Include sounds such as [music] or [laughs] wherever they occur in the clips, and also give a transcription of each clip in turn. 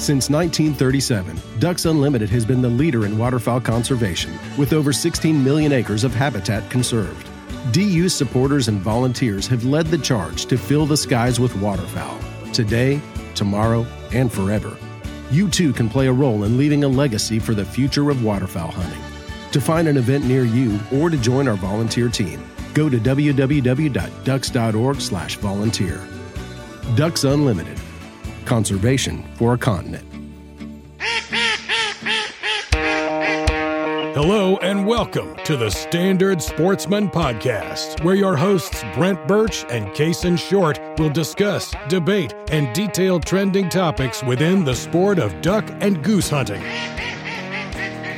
Since 1937, Ducks Unlimited has been the leader in waterfowl conservation with over 16 million acres of habitat conserved. DU supporters and volunteers have led the charge to fill the skies with waterfowl today, tomorrow, and forever. You too can play a role in leaving a legacy for the future of waterfowl hunting. To find an event near you or to join our volunteer team, go to www.ducks.org/volunteer. Ducks Unlimited. Conservation for a continent. Hello and welcome to the Standard Sportsman Podcast, where your hosts Brent Birch and Kaysen Short will discuss, debate, and detail trending topics within the sport of duck and goose hunting.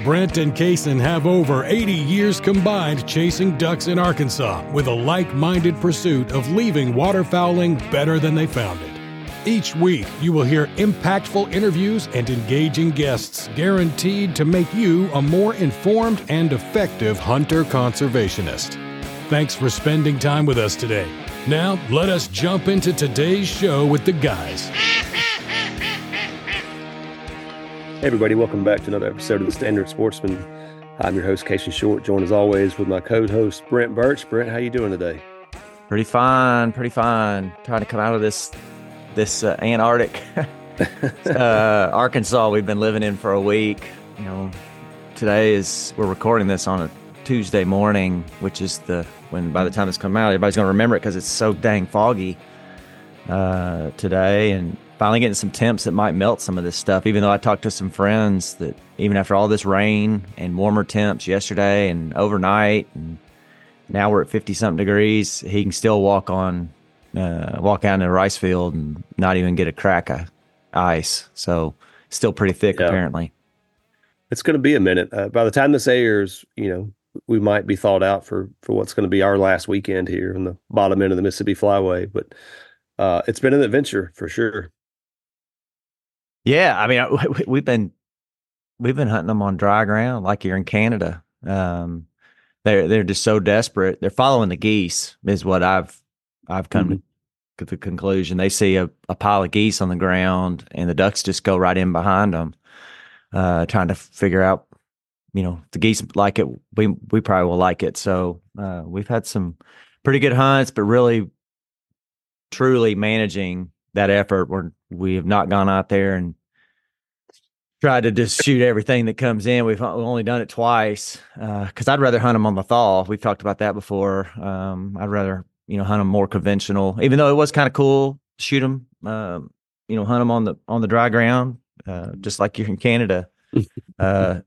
Brent and Kaysen have over 80 years combined chasing ducks in Arkansas with a like minded pursuit of leaving waterfowling better than they found it. Each week, you will hear impactful interviews and engaging guests guaranteed to make you a more informed and effective hunter conservationist. Thanks for spending time with us today. Now, let us jump into today's show with the guys. Hey everybody, welcome back to another episode of the Standard Sportsman. I'm your host, Kaysen Short, joined as always with my co-host Brent Birch. Brent, how you doing today? Pretty fine, pretty fine. Trying to come out of this this uh, Antarctic [laughs] uh, Arkansas we've been living in for a week. You know, today is we're recording this on a Tuesday morning, which is the when by the time this comes out, everybody's going to remember it because it's so dang foggy uh, today, and finally getting some temps that might melt some of this stuff. Even though I talked to some friends that even after all this rain and warmer temps yesterday and overnight, and now we're at fifty something degrees, he can still walk on uh, walk out in a rice field and not even get a crack of ice. So still pretty thick yeah. apparently. It's going to be a minute. Uh, by the time this airs, you know, we might be thawed out for for what's going to be our last weekend here in the bottom end of the Mississippi Flyway. But uh, it's been an adventure for sure. Yeah, I mean, [laughs] we've been we've been hunting them on dry ground, like you're in Canada. Um, they're they're just so desperate. They're following the geese, is what I've I've come mm-hmm. to the conclusion. They see a, a, pile of geese on the ground, and the ducks just go right in behind them, uh, trying to figure out, you know, the geese like it. We we probably will like it. So uh, we've had some pretty good hunts, but really, truly managing that effort. Where we have not gone out there and tried to just shoot everything that comes in. We've only done it twice because uh, I'd rather hunt them on the thaw. We've talked about that before. Um, I'd rather you know, hunt them more conventional. Even though it was kind of cool, shoot them, um, you know, hunt them on the on the dry ground, uh, just like you're in Canada. [laughs] Uh,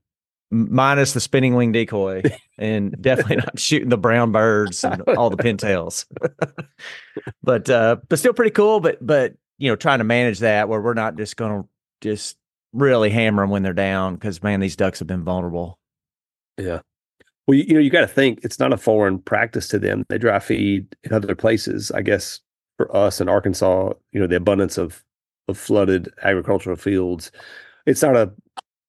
minus the spinning wing decoy, and [laughs] definitely not shooting the brown birds and all the pintails. but uh, but still pretty cool. But but you know, trying to manage that where we're not just going to just really hammer them when they're down because man, these ducks have been vulnerable. Yeah, well, you, you know, you got to think it's not a foreign practice to them. They dry feed in other places. I guess for us in Arkansas, you know, the abundance of of flooded agricultural fields, it's not a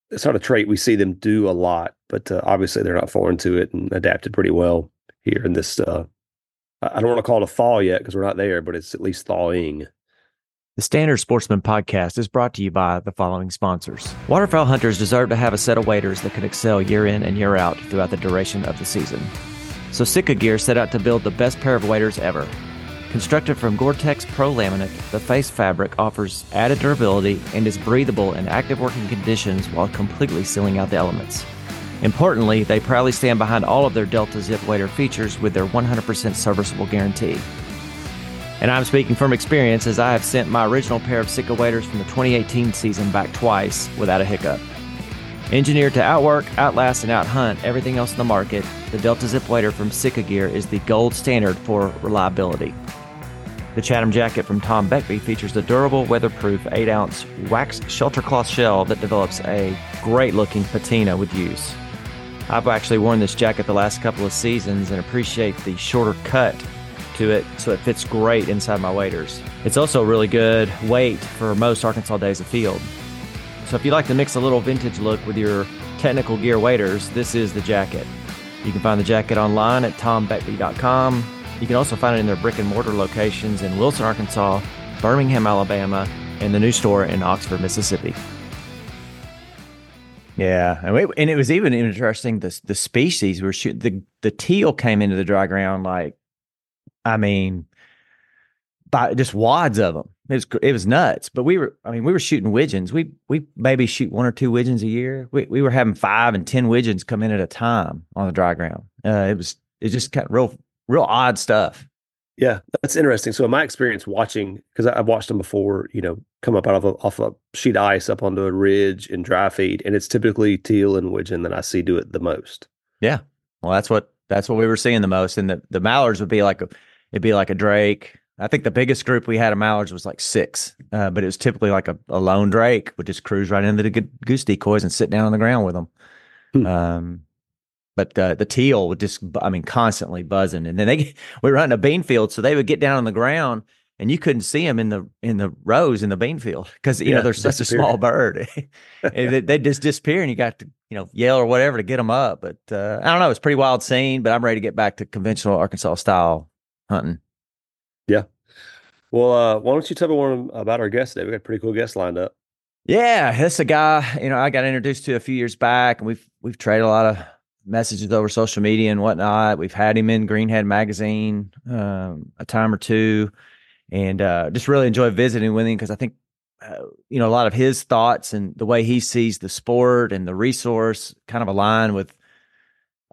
it's not a trait we see them do a lot. But uh, obviously, they're not foreign to it and adapted pretty well here in this. Uh, I don't want to call it a thaw yet because we're not there, but it's at least thawing. The Standard Sportsman podcast is brought to you by the following sponsors. Waterfowl hunters deserve to have a set of waders that can excel year in and year out throughout the duration of the season. So Sitka Gear set out to build the best pair of waders ever. Constructed from Gore-Tex Pro Laminate, the face fabric offers added durability and is breathable in active working conditions while completely sealing out the elements. Importantly, they proudly stand behind all of their Delta Zip wader features with their 100% serviceable guarantee. And I'm speaking from experience as I have sent my original pair of Sitka waders from the 2018 season back twice without a hiccup. Engineered to outwork, outlast, and outhunt everything else in the market, the Delta Zip Wader from Sitka Gear is the gold standard for reliability. The Chatham jacket from Tom Beckbe features a durable, weatherproof 8 ounce wax shelter cloth shell that develops a great looking patina with use. I've actually worn this jacket the last couple of seasons and appreciate the shorter cut to it, so it fits great inside my waders. It's also a really good weight for most Arkansas days of field. So if you like to mix a little vintage look with your technical gear waders, this is the jacket. You can find the jacket online at tombeckbe.com. You can also find it in their brick and mortar locations in Wilson, Arkansas, Birmingham, Alabama, and the new store in Oxford, Mississippi. Yeah, and, we, and it was even interesting the the species we were. The the teal came into the dry ground like, I mean, by just wads of them. It was it was nuts. But we were, I mean, we were shooting widgeons. We we maybe shoot one or two widgeons a year. We we were having five and ten widgeons come in at a time on the dry ground. Uh, it was it just kind of real real odd stuff. Yeah, that's interesting. So in my experience watching, because I've watched them before, you know, come up out of a, off a sheet of ice up onto a ridge in dry feed, and it's typically teal and widgeon that I see do it the most. Yeah, well, that's what that's what we were seeing the most, and the the mallards would be like a it'd be like a drake. I think the biggest group we had of mallards was like six, uh, but it was typically like a, a lone drake would just cruise right into the goose decoys and sit down on the ground with them. Hmm. Um, but uh, the teal would just, I mean, constantly buzzing. And then they, we [laughs] were running a bean field, so they would get down on the ground, and you couldn't see them in the in the rows in the bean field [laughs] because you yeah, know they're such a small [laughs] bird. they, they just disappear, and you got to you know yell or whatever to get them up. But uh, I don't know, it's pretty wild scene. But I'm ready to get back to conventional Arkansas style hunting. Yeah. Well, uh, why don't you tell me one about our guest today? We got a pretty cool guest lined up. Yeah, this a guy you know I got introduced to a few years back, and we've we've traded a lot of messages over social media and whatnot. We've had him in Greenhead Magazine um, a time or two, and uh, just really enjoy visiting with him because I think uh, you know a lot of his thoughts and the way he sees the sport and the resource kind of align with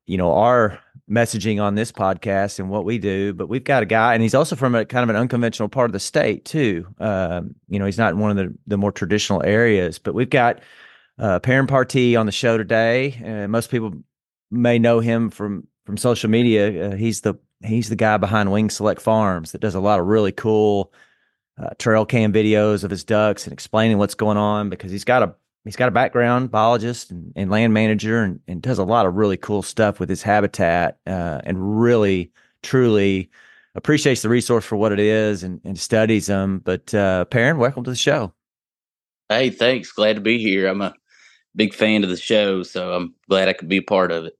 you know our messaging on this podcast and what we do. But we've got a guy, and he's also from a kind of an unconventional part of the state too. Um, you know, he's not in one of the the more traditional areas, but we've got. Uh, Perrin Partee on the show today. Uh, most people may know him from from social media. Uh, he's the he's the guy behind Wingselect Farms that does a lot of really cool uh, trail cam videos of his ducks and explaining what's going on because he's got a he's got a background biologist and, and land manager and, and does a lot of really cool stuff with his habitat uh, and really truly appreciates the resource for what it is and, and studies them. But uh, Perrin, welcome to the show. Hey, thanks. Glad to be here. I'm a big fan of the show, so I'm glad I could be a part of it.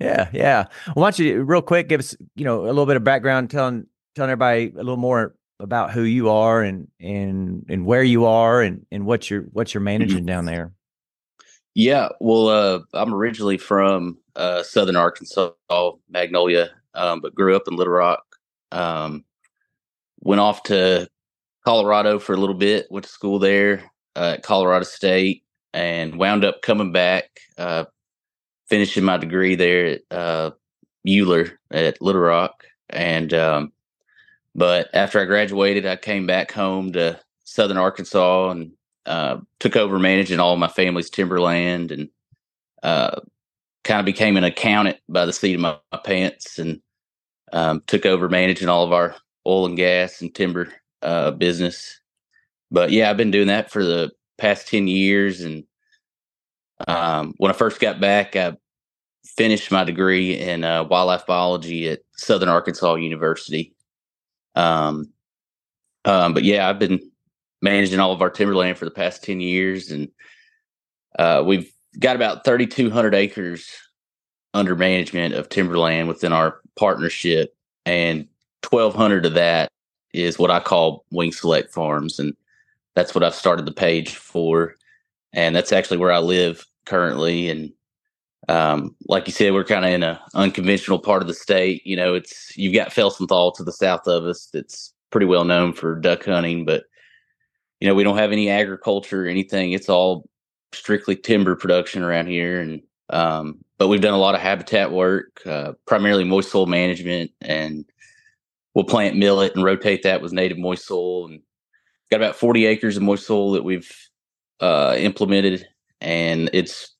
Yeah, yeah. Well, why don't you real quick give us, you know, a little bit of background, telling telling everybody a little more about who you are and and and where you are and and what you're what you're managing down there. Yeah, well, uh, I'm originally from uh, Southern Arkansas, Magnolia, um, but grew up in Little Rock. Um, went off to Colorado for a little bit. Went to school there uh, at Colorado State, and wound up coming back. Uh, finishing my degree there at uh, Euler at Little Rock. And, um, but after I graduated, I came back home to Southern Arkansas and uh, took over managing all my family's timberland and uh, kind of became an accountant by the seat of my, my pants and um, took over managing all of our oil and gas and timber uh, business. But yeah, I've been doing that for the past 10 years and um, when I first got back, I finished my degree in uh, wildlife biology at Southern Arkansas University. Um, um, but yeah, I've been managing all of our timberland for the past 10 years, and uh, we've got about 3,200 acres under management of timberland within our partnership, and 1,200 of that is what I call Wingselect Farms, and that's what I've started the page for and that's actually where I live currently. And um, like you said, we're kind of in an unconventional part of the state. You know, it's you've got Felsenthal to the south of us that's pretty well known for duck hunting, but you know we don't have any agriculture or anything. It's all strictly timber production around here, and um, but we've done a lot of habitat work, uh, primarily moist soil management, and we'll plant millet and rotate that with native moist soil, and got about forty acres of moist soil that we've uh, implemented, and it's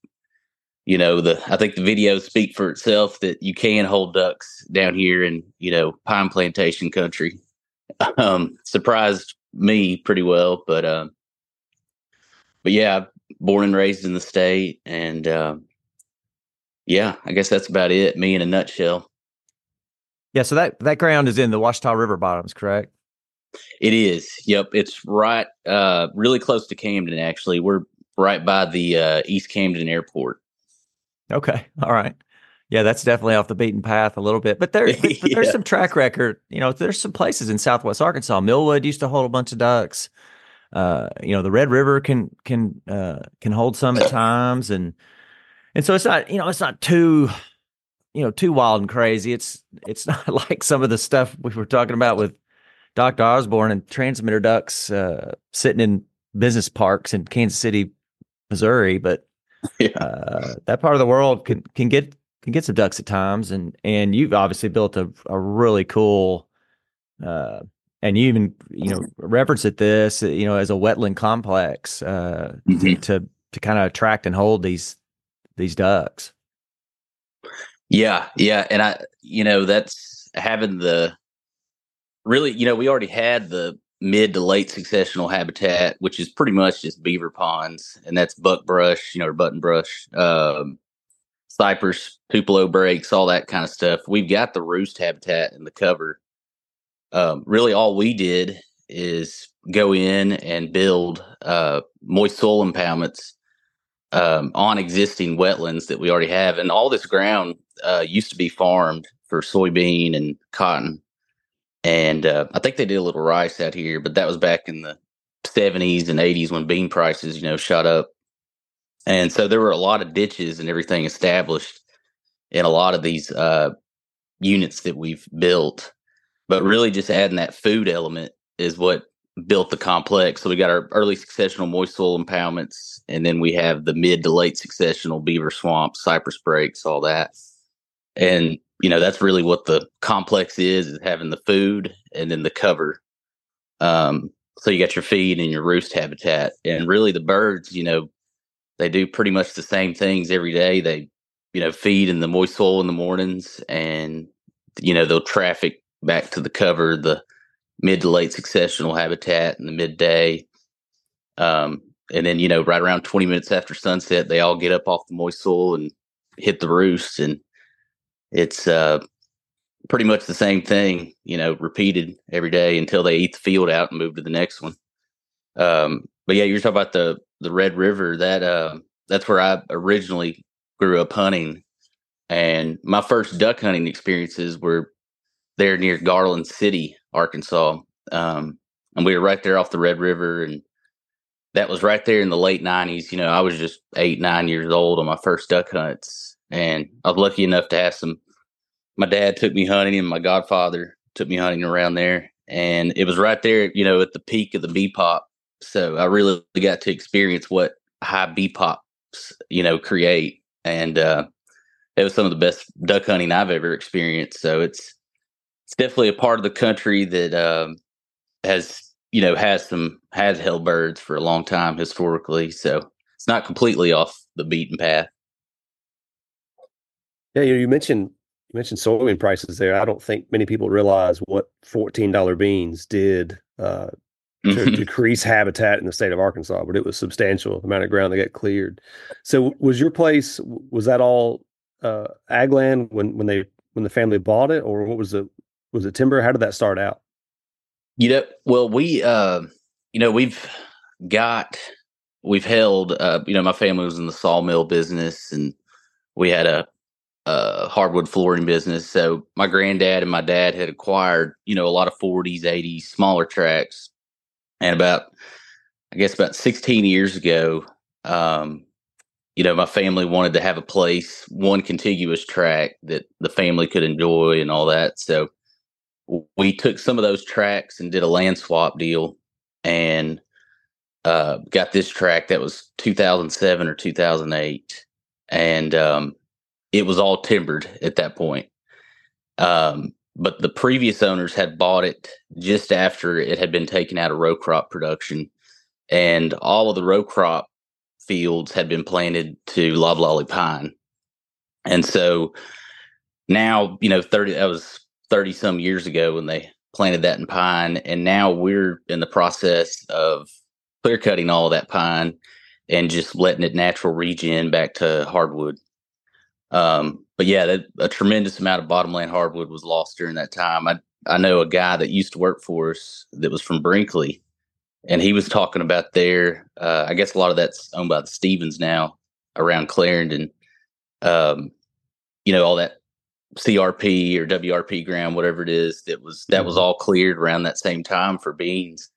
you know the I think the videos speak for itself that you can hold ducks down here in you know pine plantation country. [laughs] Um, surprised me pretty well, but um, but yeah, born and raised in the state, and um, yeah, I guess that's about it. Me in a nutshell. Yeah, so that that ground is in the Ouachita River bottoms, correct? It is. Yep. It's right, uh, really close to Camden, actually. We're right by the uh, East Camden Airport. Okay. [laughs] All right. Yeah, that's definitely off the beaten path a little bit, but, there, but, [laughs] but there's some track record. You know, there's some places in Southwest Arkansas. Millwood used to hold a bunch of ducks. Uh, you know, the Red River can can uh, can hold some at [coughs] times, and and so it's not you know it's not too you know too wild and crazy. It's it's [laughs] not like some of the stuff we were talking about with Dr. Osborne and transmitter ducks uh, sitting in business parks in Kansas City, Missouri, but [laughs] yeah. uh, that part of the world can can get can get some ducks at times, and and you've obviously built a a really cool, uh, and you even you know reference at this you know as a wetland complex uh, mm-hmm. to to kind of attract and hold these these ducks. Yeah, yeah, and I you know that's having the really you know we already had the mid to late successional habitat, which is pretty much just beaver ponds, and that's buckbrush, you know, or button brush, um, cypress, tupelo breaks, all that kind of stuff. We've got the roost habitat and the cover. Um, really, all we did is go in and build uh, moist soil impoundments um, on existing wetlands that we already have, and all this ground uh, used to be farmed for soybean and cotton and uh, I think they did a little rice out here, but that was back in the 70s and 80s when bean prices, you know, shot up. And so there were a lot of ditches and everything established in a lot of these uh, units that we've built. But really, just adding that food element is what built the complex. So we got our early successional moist soil impoundments, and then we have the mid to late successional beaver swamps, cypress breaks, all that. And you know that's really what the complex is is having the food and then the cover. Um so you got your feed and your roost habitat. And really the birds you know they do pretty much the same things every day. They you know feed in the moist soil in the mornings and you know they'll traffic back to the cover the mid to late successional habitat in the midday. Um and then you know right around 20 minutes after sunset they all get up off the moist soil and hit the roost and it's uh, pretty much the same thing, you know, repeated every day until they eat the field out and move to the next one. Um, but yeah, you're talking about the the Red River. That uh, that's where I originally grew up hunting, and my first duck hunting experiences were there near Garland City, Arkansas. Um, and we were right there off the Red River, and that was right there in the late '90s. You know, I was just eight, nine years old on my first duck hunts, and I was lucky enough to have some. My dad took me hunting, and my godfather took me hunting around there, and it was right there, you know, at the peak of the B pop. So I really got to experience what high B pops, you know, create, and uh, it was some of the best duck hunting I've ever experienced. So it's it's definitely a part of the country that um, has you know has some has held birds for a long time historically. So it's not completely off the beaten path. Yeah, you, you mentioned you mentioned soybean prices there. I don't think many people realize what fourteen dollar beans did uh, to mm-hmm. decrease habitat in the state of Arkansas, but it was substantial amount of ground that got cleared. So, was your place was that all uh, ag land when when they when the family bought it, or what was the was it timber? How did that start out? You know, well, we uh, you know we've got we've held uh, you know my family was in the sawmill business and we had a uh, hardwood flooring business. So my granddad and my dad had acquired, you know, a lot of 40s, 80s, smaller tracks. And about, I guess, about 16 years ago, um, you know, my family wanted to have a place, one contiguous track that the family could enjoy and all that. So we took some of those tracks and did a land swap deal and uh, got this track that was 2007 or 2008. And um, it was all timbered at that point. Um, but the previous owners had bought it just after it had been taken out of row crop production, and all of the row crop fields had been planted to loblolly pine. And so now, you know, 30 that was 30 some years ago when they planted that in pine and now we're in the process of clear cutting all that pine and just letting it natural regen back to hardwood. Um, but yeah, that, a tremendous amount of bottomland hardwood was lost during that time. I I know a guy that used to work for us that was from Brinkley, and he was talking about there. Uh, I guess a lot of that's owned by the Stevens now around Clarendon. Um, you know all that CRP or WRP ground, whatever it is, that was that was mm-hmm. all cleared around that same time for beans.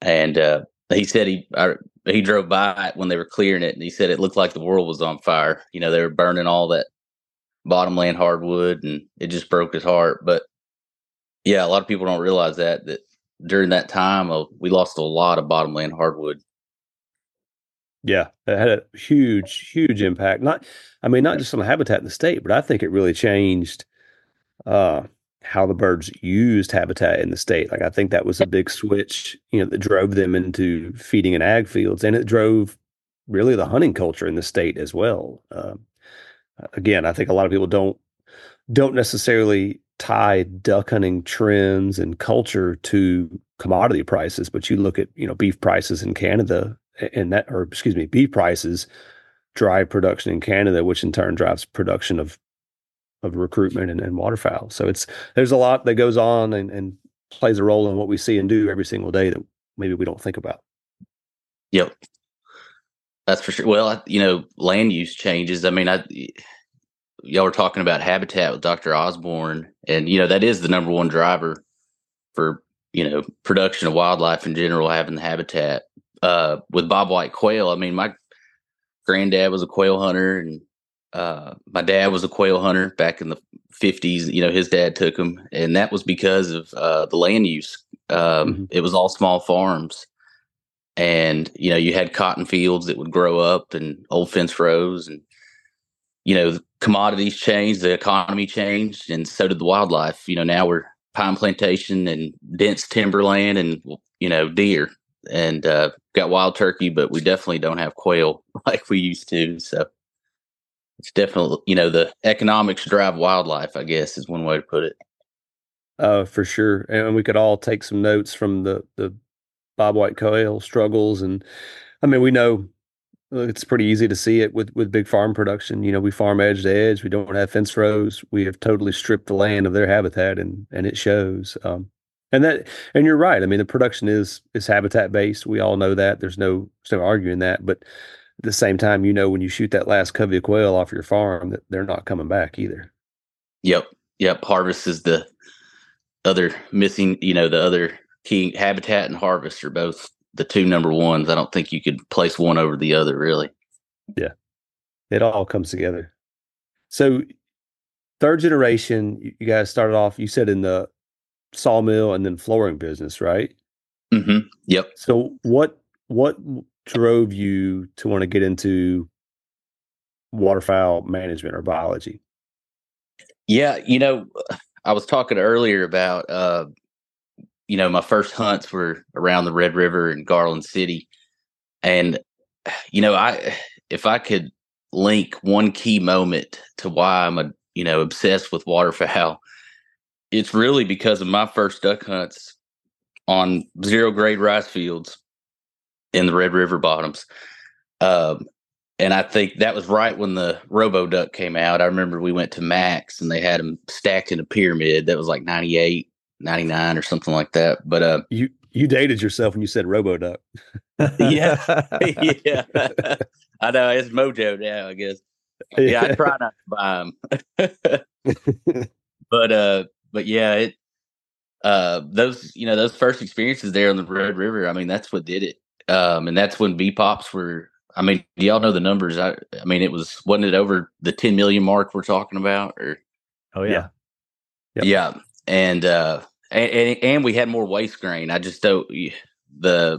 And uh, he said he I, he drove by it when they were clearing it, and he said it looked like the world was on fire. You know, they were burning all that bottomland hardwood, and it just broke his heart. But yeah, a lot of people don't realize that that during that time, uh, we lost a lot of bottomland hardwood. Yeah, it had a huge, huge impact. Not, I mean, not just on the habitat in the state, but I think it really changed uh, how the birds used habitat in the state. Like I think that was a big switch, you know, that drove them into feeding in ag fields, and it drove really the hunting culture in the state as well. Um, again, I think a lot of people don't don't necessarily tie duck hunting trends and culture to commodity prices, but you look at you know beef prices in Canada and that, or excuse me, beef prices drive production in Canada, which in turn drives production of of recruitment and, and waterfowl. So it's there's a lot that goes on and, and plays a role in what we see and do every single day that maybe we don't think about. Yep. That's for sure. Well, you know, land use changes. I mean, I y'all were talking about habitat with Dr. Osborne, and you know that is the number one driver for you know production of wildlife in general, having the habitat. Uh, with bobwhite quail, I mean, my granddad was a quail hunter, and uh, my dad was a quail hunter back in the 50s. You know, his dad took him, and that was because of uh, the land use. Um, mm-hmm. It was all small farms, and you know, you had cotton fields that would grow up and old fence rows, and you know, commodities changed, the economy changed, and so did the wildlife. You know, now we're pine plantation and dense timberland, and you know, deer, and uh, got wild turkey, but we definitely don't have quail [laughs] like we used to. So it's definitely you know the economics drive wildlife i guess is one way to put it. Uh for sure and we could all take some notes from the the bob white quail struggles and i mean we know it's pretty easy to see it with with big farm production you know we farm edge to edge we don't have fence rows we have totally stripped the land of their habitat and and it shows um and that and you're right i mean the production is is habitat based we all know that there's no there's no arguing that but at the same time, you know, when you shoot that last covey of quail off your farm, that they're not coming back either. Yep. Yep. Harvest is the other missing, you know, the other key habitat and harvest are both the two number ones. I don't think you could place one over the other really. Yeah. It all comes together. So third generation, you guys started off, you said in the sawmill and then flooring business, right? Mm-hmm. Yep. So what what drove you to want to get into waterfowl management or biology? Yeah, you know, [sighs] I was talking earlier about uh, you know, my first hunts were around the Red River in Garland City. And [sighs] you know, I [sighs] if I could link one key moment to why I'm a, you know, obsessed with waterfowl, it's really because of my first duck hunts on zero grade rice fields in the Red River bottoms. Um, and I think that was right when the Robo Duck came out. I remember we went to Mack's and they had them stacked in a pyramid. That was like 98, 99 or something like that. But uh, you you dated yourself when you said Robo Duck. [laughs] yeah, [laughs] yeah. [laughs] I know it's Mojo now. I guess. Yeah, I try not to buy them. but uh, but yeah, it uh those you know those first experiences there on the Red River. I mean, that's what did it um, and that's when B pops were. I mean, do y'all know the numbers? I, I mean, it was wasn't it over the 10 million mark we're talking about? Or oh yeah, yep. yeah, and uh, and, and we had more waste grain. I just don't the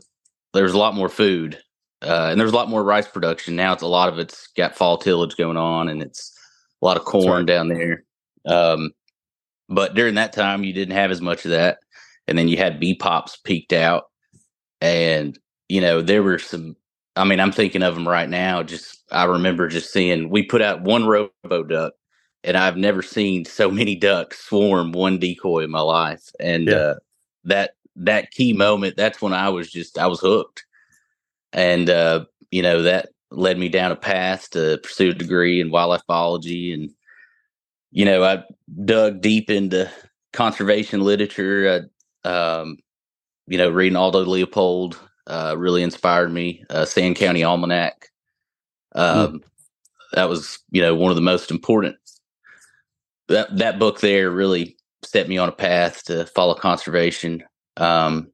there's a lot more food, uh, and there's a lot more rice production now. It's a lot of it's got fall tillage going on, and it's a lot of corn right. down there. Um, but during that time, you didn't have as much of that, and then you had B pops peaked out, and you know, there were some. I mean, I'm thinking of them right now. Just I remember just seeing we put out one robo duck, and I've never seen so many ducks swarm one decoy in my life. And yeah. uh, that that key moment, that's when I was just I was hooked, and uh, you know that led me down a path to pursue a degree in wildlife biology, and you know I dug deep into conservation literature. um, you know, reading Aldo Leopold, uh, really inspired me. Uh, Sand County Almanac. Hmm. Um, mm. That was, you know, one of the most important. That that book there really set me on a path to follow conservation. Um,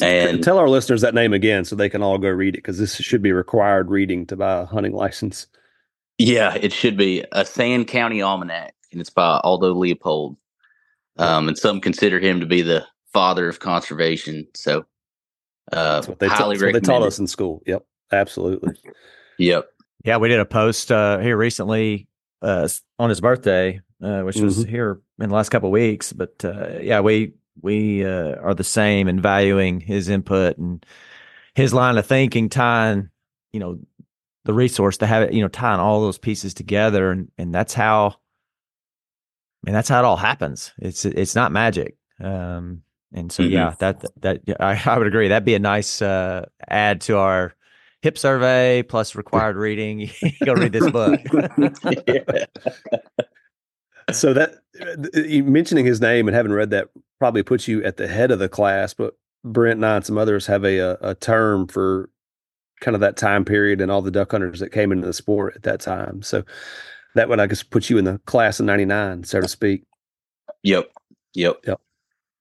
And tell our listeners that name again so they can all go read it because this should be required reading to buy a hunting license. Yeah, it should be a Sand County Almanac, and it's by Aldo Leopold. Um, and some consider him to be the father of conservation. So, uh, That's what they, ta- highly that's what they taught us in school. Yep, absolutely. [laughs] Yep. Yeah, we did a post uh, here recently uh, on his birthday, uh, which was here in the last couple of weeks. But uh, yeah, we we uh, are the same in valuing his input and his line of thinking, tying you know the resource to have it, you know, tying all those pieces together, and and that's how. I mean, that's how it all happens. It's it's not magic. Um, and so Mhm. yeah, that that yeah, I, I would agree. That'd be a nice uh, add to our hip survey plus required reading. [laughs] You go read this book. [laughs] so that uh, mentioning his name and having read that probably puts you at the head of the class. But Brent and I and some others have a a, a term for kind of that time period and all the duck hunters that came into the sport at that time. So that would I guess put you in the class of '99, so to speak. Yep. Yep. Yep.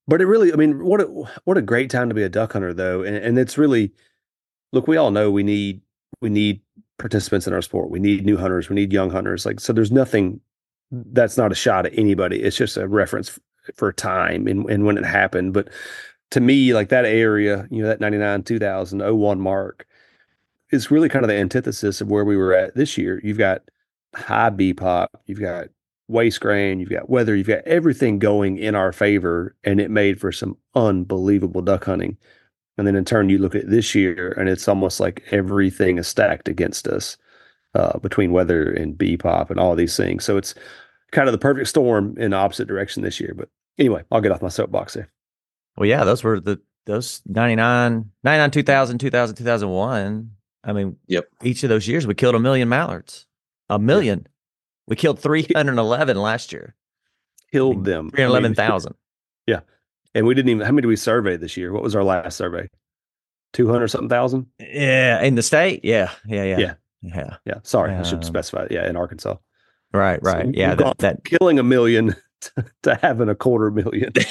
But it really, I mean, what a what a great time to be a duck hunter, though, and, and it's really, look, we all know we need we need participants in our sport. We need new hunters. We need young hunters. Like so, there's nothing that's not a shot at anybody. It's just a reference for time and and when it happened. But to me, like that area, you know, that 99, 2000, 01 mark is really kind of the antithesis of where we were at this year. You've got high B pop, you've got waste grain, you've got weather, you've got everything going in our favor, and it made for some unbelievable duck hunting. And then in turn, you look at this year, and it's almost like everything is stacked against us uh, between weather and B pop and all these things. So it's kind of the perfect storm in the opposite direction this year. But anyway, I'll get off my soapbox there. Well, yeah, those were the those 99, 99, 2000, 2000, 2001. I mean, Yep. Each of those years, we killed a million mallards. A million. We killed 311 last year. Killed them. I mean, 311,000. And we didn't even, how many did we survey this year? What was our last survey? 200 something thousand? Yeah. In the state? Yeah. Yeah. Yeah. Yeah. Yeah. Yeah. Sorry. I should Um, specify. Yeah. In Arkansas. Right. Right. we've yeah. That, that Killing a million [laughs] to, to having a quarter million. [laughs]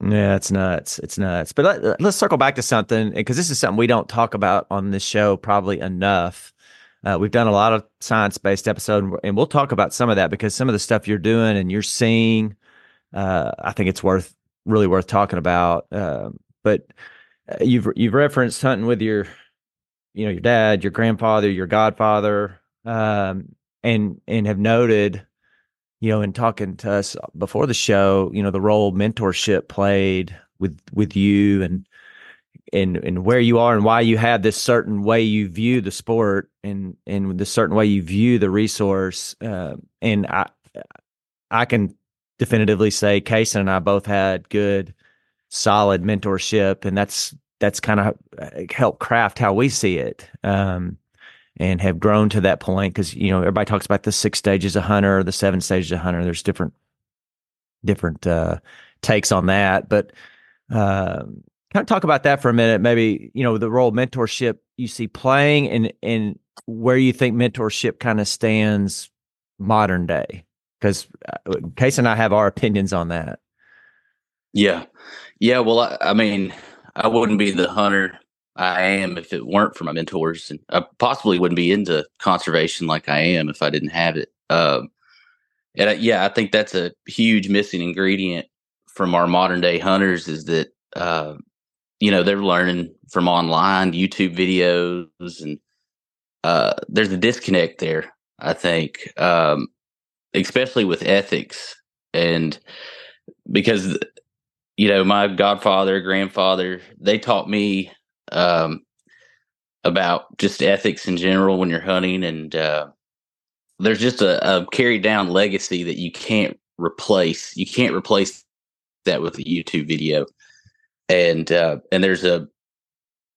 Yeah, it's nuts. It's nuts. But let, let's circle back to something because this is something we don't talk about on this show probably enough. Uh, we've done a lot of science based episode, and we'll talk about some of that because some of the stuff you're doing and you're seeing, uh, I think it's worth really worth talking about. Um, but uh, you've you've referenced hunting with your, you know, your dad, your grandfather, your godfather, um, and and have noted you know, in talking to us before the show, you know, the role mentorship played with with you and and and where you are and why you have this certain way you view the sport and and the certain way you view the resource. Uh, and I I can definitively say Kaysen and I both had good, solid mentorship, and that's that's kind of helped craft how we see it. Um, and have grown to that point because you know everybody talks about the six stages of hunter, the seven stages of hunter. There's different different uh, takes on that, but um, kind of talk about that for a minute. Maybe you know the role mentorship you see playing, and and where you think mentorship kind of stands modern day. Because Case and I have our opinions on that. Yeah. Yeah. Well, I, I mean, I wouldn't be the hunter I am if it weren't for my mentors. And I possibly wouldn't be into conservation like I am if I didn't have it. Um, and I, yeah, I think that's a huge missing ingredient from our modern day hunters is that, uh, you know, they're learning from online YouTube videos and uh, there's a disconnect there, I think, um, especially with ethics. And because you know, my godfather, grandfather, they taught me um, about just ethics in general when you're hunting, and uh, there's just a, a carried down legacy that you can't replace. You can't replace that with a YouTube video, and uh, and there's a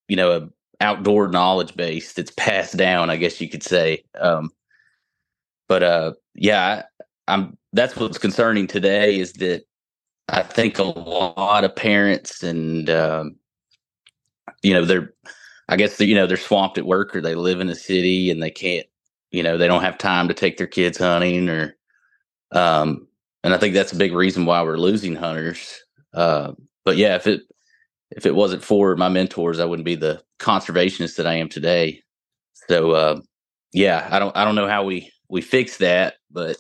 you know a outdoor knowledge base that's passed down. I guess you could say. Um, but uh, yeah, I, I'm. That's what's concerning today is that I think a lot of parents and um, you know they're I guess you know they're swamped at work or they live in a city and they can't you know they don't have time to take their kids hunting or um and I think that's a big reason why we're losing hunters uh, but yeah, if it if it wasn't for my mentors, I wouldn't be the conservationist that I am today. So uh, yeah, I don't I don't know how we we fix that, but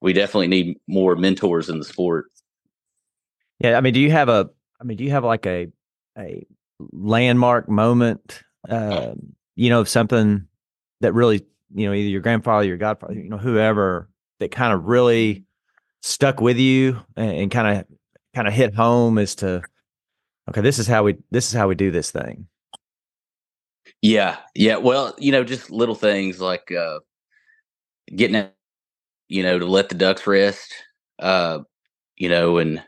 we definitely need more mentors in the sport. Yeah, I mean, do you have a I mean, do you have like a a landmark moment uh, you know, something that really, you know, either your grandfather, your godfather, you know, whoever that kind of really stuck with you and kind of kind of hit home as to okay, this is how we this is how we do this thing. Yeah. Yeah. Well, you know, just little things like uh getting it, you know, to let the ducks rest, uh, you know, and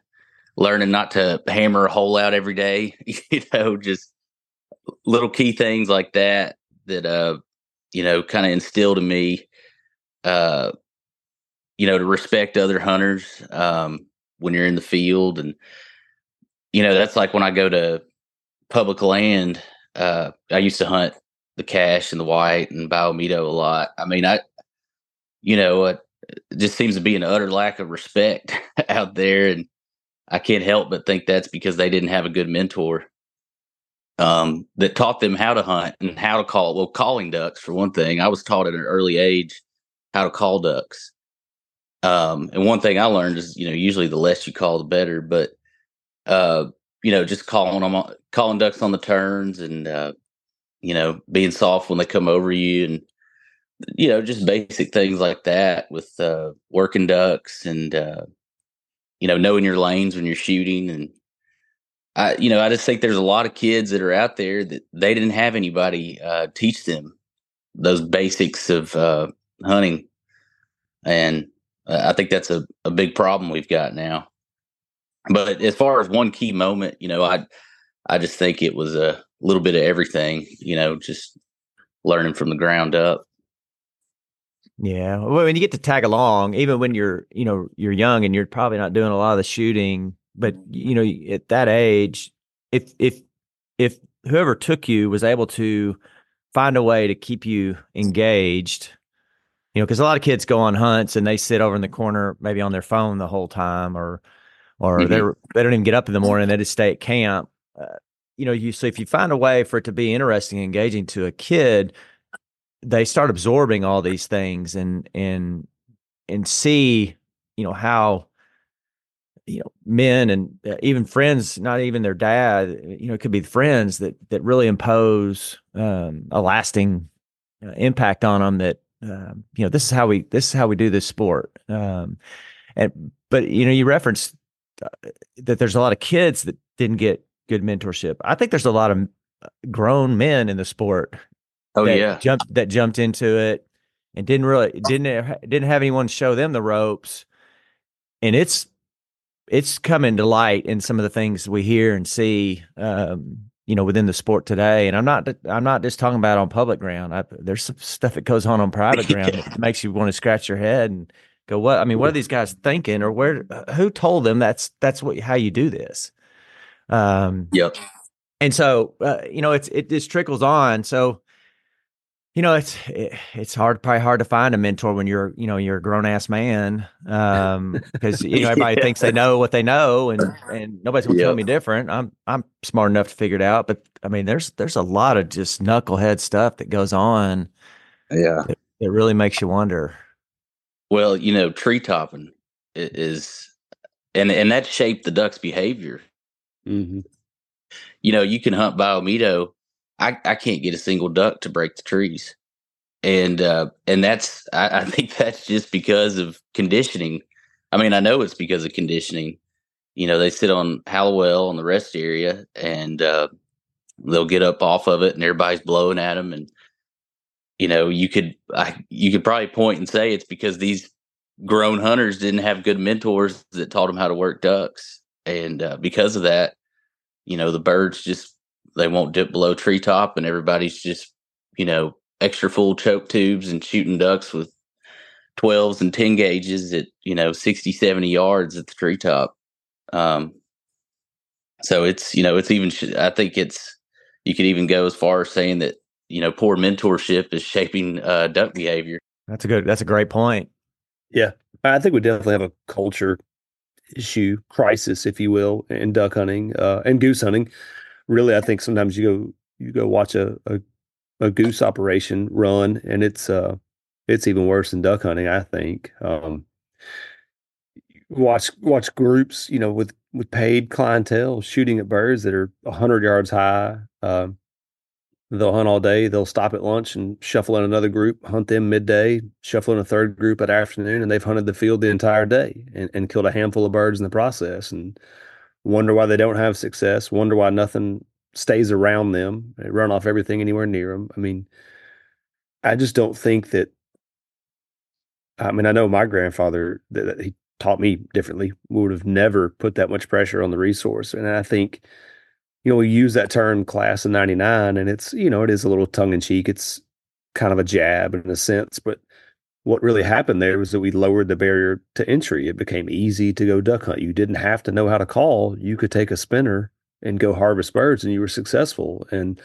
learning not to hammer a hole out every day, [laughs] you know, just little key things like that that uh you know kind of instilled in me uh you know to respect other hunters um when you're in the field and you know that's like when I go to public land uh I used to hunt the Cache and the white and Bayou Meto a lot. I mean I you know it just seems to be an utter lack of respect [laughs] out there and I can't help but think that's because they didn't have a good mentor um, that taught them how to hunt and how to call. Well, calling ducks for one thing. I was taught at an early age how to call ducks. Um, and one thing I learned is, you know, usually the less you call, the better. But, uh, you know, just calling them, calling ducks on the turns, and uh, you know, being soft when they come over you, and you know, just basic things like that with uh, working ducks, and uh, you know, knowing your lanes when you're shooting, and I, you know, I just think there's a lot of kids that are out there that they didn't have anybody uh, teach them those basics of uh, hunting, and uh, I think that's a, a big problem we've got now. But as far as one key moment, you know, I I just think it was a little bit of everything, you know, just learning from the ground up. Yeah. Well, when you get to tag along, even when you're, you know, you're young and you're probably not doing a lot of the shooting, but you know, at that age, if if if whoever took you was able to find a way to keep you engaged, you know, because a lot of kids go on hunts and they sit over in the corner, maybe on their phone the whole time, or or mm-hmm. they're they don't even get up in the morning; they just stay at camp. Uh, you know, you so if you find a way for it to be interesting, and engaging to a kid, they start absorbing all these things and and and see, you know, how you know men and uh, even friends not even their dad you know it could be friends that that really impose um, a lasting uh, impact on them that um, you know this is how we this is how we do this sport um, and but you know you referenced that there's a lot of kids that didn't get good mentorship. I think there's a lot of uh, grown men in the sport oh yeah. jumped that jumped into it and didn't really didn't didn't have anyone show them the ropes. And it's it's coming to light in some of the things we hear and see um, you know within the sport today. And i'm not i'm not just talking about on public ground. I, there's some stuff that goes on on [laughs] private ground yeah. that makes you want to scratch your head and go what i mean what are these guys thinking or where who told them that's that's what how you do this? Um yep. and so uh, you know it's it just trickles on. So you know it's it, it's hard probably hard to find a mentor when you're you know you're a grown ass man um because you know everybody [laughs] yeah. thinks they know what they know and and nobody's gonna yep. tell me different. I'm i'm smart enough to figure it out but i mean there's there's a lot of just knucklehead stuff that goes on yeah. it, it really makes you wonder well you know tree topping is and and that shaped the duck's behavior mm-hmm. you know you can hunt Bayou Meto I, I can't get a single duck to break the trees. And uh, and that's I, I think [laughs] that's just because of conditioning. I mean, I know it's because of conditioning. You know, they sit on Hallowell on the rest area and uh, they'll get up off of it and everybody's blowing at them. And, you know, you could, I, you could probably point and say it's because these grown hunters didn't have good mentors that taught them how to work ducks. And uh, because of that, you know, the birds just they won't dip below treetop and everybody's just, you know, extra full choke tubes and shooting ducks with 12s and 10 gauges at, you know, 60, 70 yards at the treetop. Um, so it's, you know, it's even, I think it's, you could even go as far as saying that, you know, poor mentorship is shaping uh, duck behavior. That's a good, that's a great point. Yeah. I think we definitely have a culture issue crisis, if you will, in duck hunting uh, and goose hunting. Really, I think sometimes you go you go watch a, a, a goose operation run, and it's uh it's even worse than duck hunting. I think. Um, watch watch groups, you know, with with paid clientele shooting at birds that are hundred yards high. Um, they'll hunt all day. They'll stop at lunch and shuffle in another group, hunt them midday, shuffle in a third group at afternoon, and they've hunted the field the entire day and, and killed a handful of birds in the process. And wonder why they don't have success. Wonder why nothing stays around them. They run off everything anywhere near them. I mean, I just don't think that. I mean, I know my grandfather that he taught me differently would have never put that much pressure on the resource. And I think, you know, we use that term class of 99 and it's, you know, it is a little tongue in cheek. It's kind of a jab in a sense, but what really happened there was that we lowered the barrier to entry. It became easy to go duck hunt. You didn't have to know how to call. You could take a spinner and go harvest birds and you were successful. And,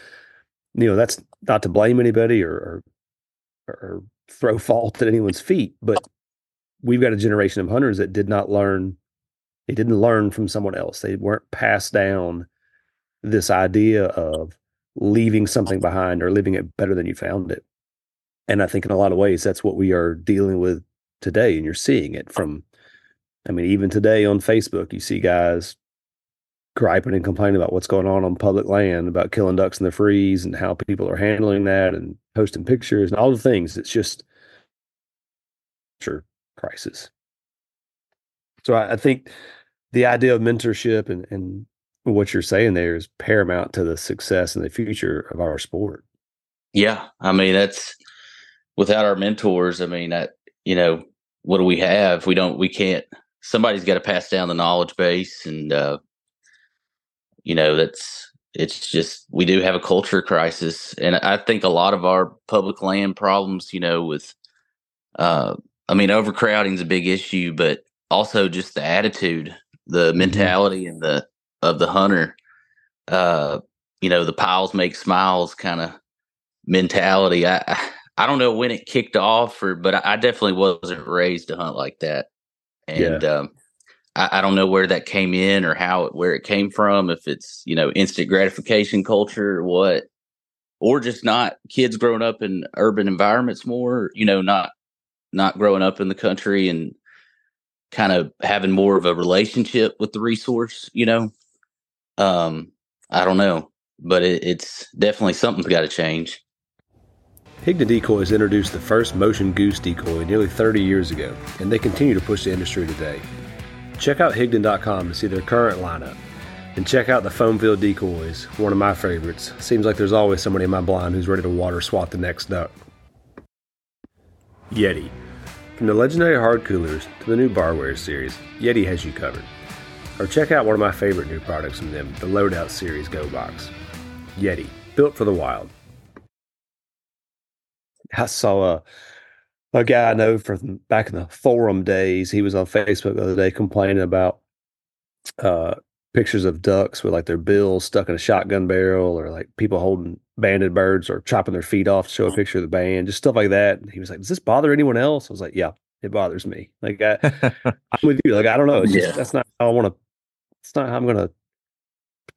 you know, that's not to blame anybody or, or, or throw [laughs] fault at anyone's feet, but we've got a generation of hunters that did not learn they didn't learn from someone else they weren't passed down this idea of leaving something behind or leaving it better than you found it and i think in a lot of ways that's what we are dealing with today and you're seeing it from i mean even today on facebook you see guys griping and complaining about what's going on on public land about killing ducks in the freeze and how people are handling that and posting pictures and all the things it's just sure crisis. So I, I think the idea of mentorship and, and what you're saying there is paramount to the success and the future of our sport. Yeah. I mean, that's without our mentors. I mean, that, you know, what do we have? We don't, we can't, somebody's got to pass down the knowledge base. And, uh, you know, that's, it's just, we do have a culture crisis. And I think a lot of our public land problems, you know, with, uh, I mean, overcrowding is a big issue, but also just the attitude, the mm-hmm. mentality, and the of the hunter. Uh, you know, the piles make smiles kind of mentality. I I don't know when it kicked off, or but I definitely wasn't raised to hunt like that, and yeah. um, I, I don't know where that came in or how it where it came from. If it's you know instant gratification culture or what, or just not kids growing up in urban environments more. You know, not not growing up in the country and kind of having more of a relationship with the resource, you know. Um, I don't know, but it, it's definitely something's got to change. Higdon Decoys introduced the first motion goose decoy nearly 30 years ago, and they continue to push the industry today. Check out Higdon.com to see their current lineup, and check out the foam field decoys, one of my favorites. Seems like there's always somebody in my blind who's ready to water swat the next duck. Yeti from the legendary hard coolers to the new barware series, Yeti has you covered. Or check out one of my favorite new products from them, the Loadout Series Go Box. Yeti, built for the wild. I saw a a guy I know from back in the forum days. He was on Facebook the other day complaining about uh, pictures of ducks with like their bills stuck in a shotgun barrel, or like people holding banded birds or chopping their feet off to show a picture of the band, just stuff like that. And he was like, "Does this bother anyone else?" I was like, "Yeah, it bothers me." Like I, [laughs] am with you. Like I don't know. It's just, yeah. That's not how I want to. It's not how I'm going to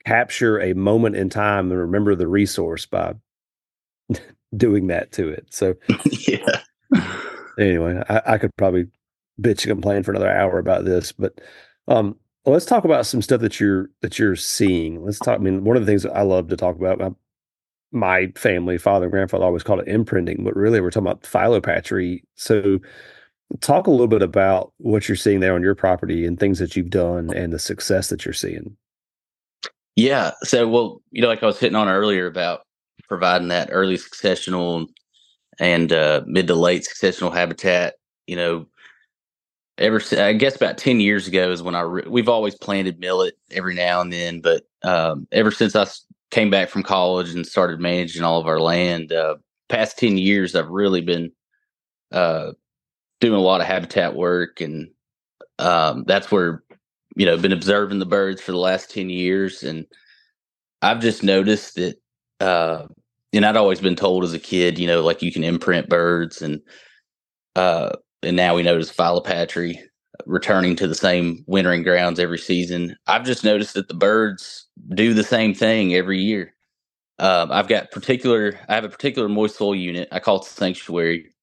capture a moment in time and remember the resource by [laughs] doing that to it. So [laughs] yeah. Anyway, I, I could probably bitch and complain for another hour about this, but um, let's talk about some stuff that you're that you're seeing. Let's talk. I mean, one of the things I love to talk about. My, my family, father and grandfather always called it imprinting, but really we're talking about philopatry. So talk a little bit about what you're seeing there on your property and things that you've done and the success that you're seeing. Yeah. So, well, you know, like I was hitting on earlier about providing that early successional and uh, mid to late successional habitat, you know, ever I guess about 10 years ago is when I, re- we've always planted millet every now and then, but um, ever since I came back from college and started managing all of our land. Uh, past 10 years, I've really been uh, doing a lot of habitat work. And um, that's where, you know, been observing the birds for the last 10 years. And I've just noticed that, uh, and I'd always been told as a kid, you know, like you can imprint birds and, uh, and now we notice philopatry. returning to the same wintering grounds every season. I've just noticed that the birds do the same thing every year. Um, I've got particular, I have a particular moist soil unit. I call it the sanctuary,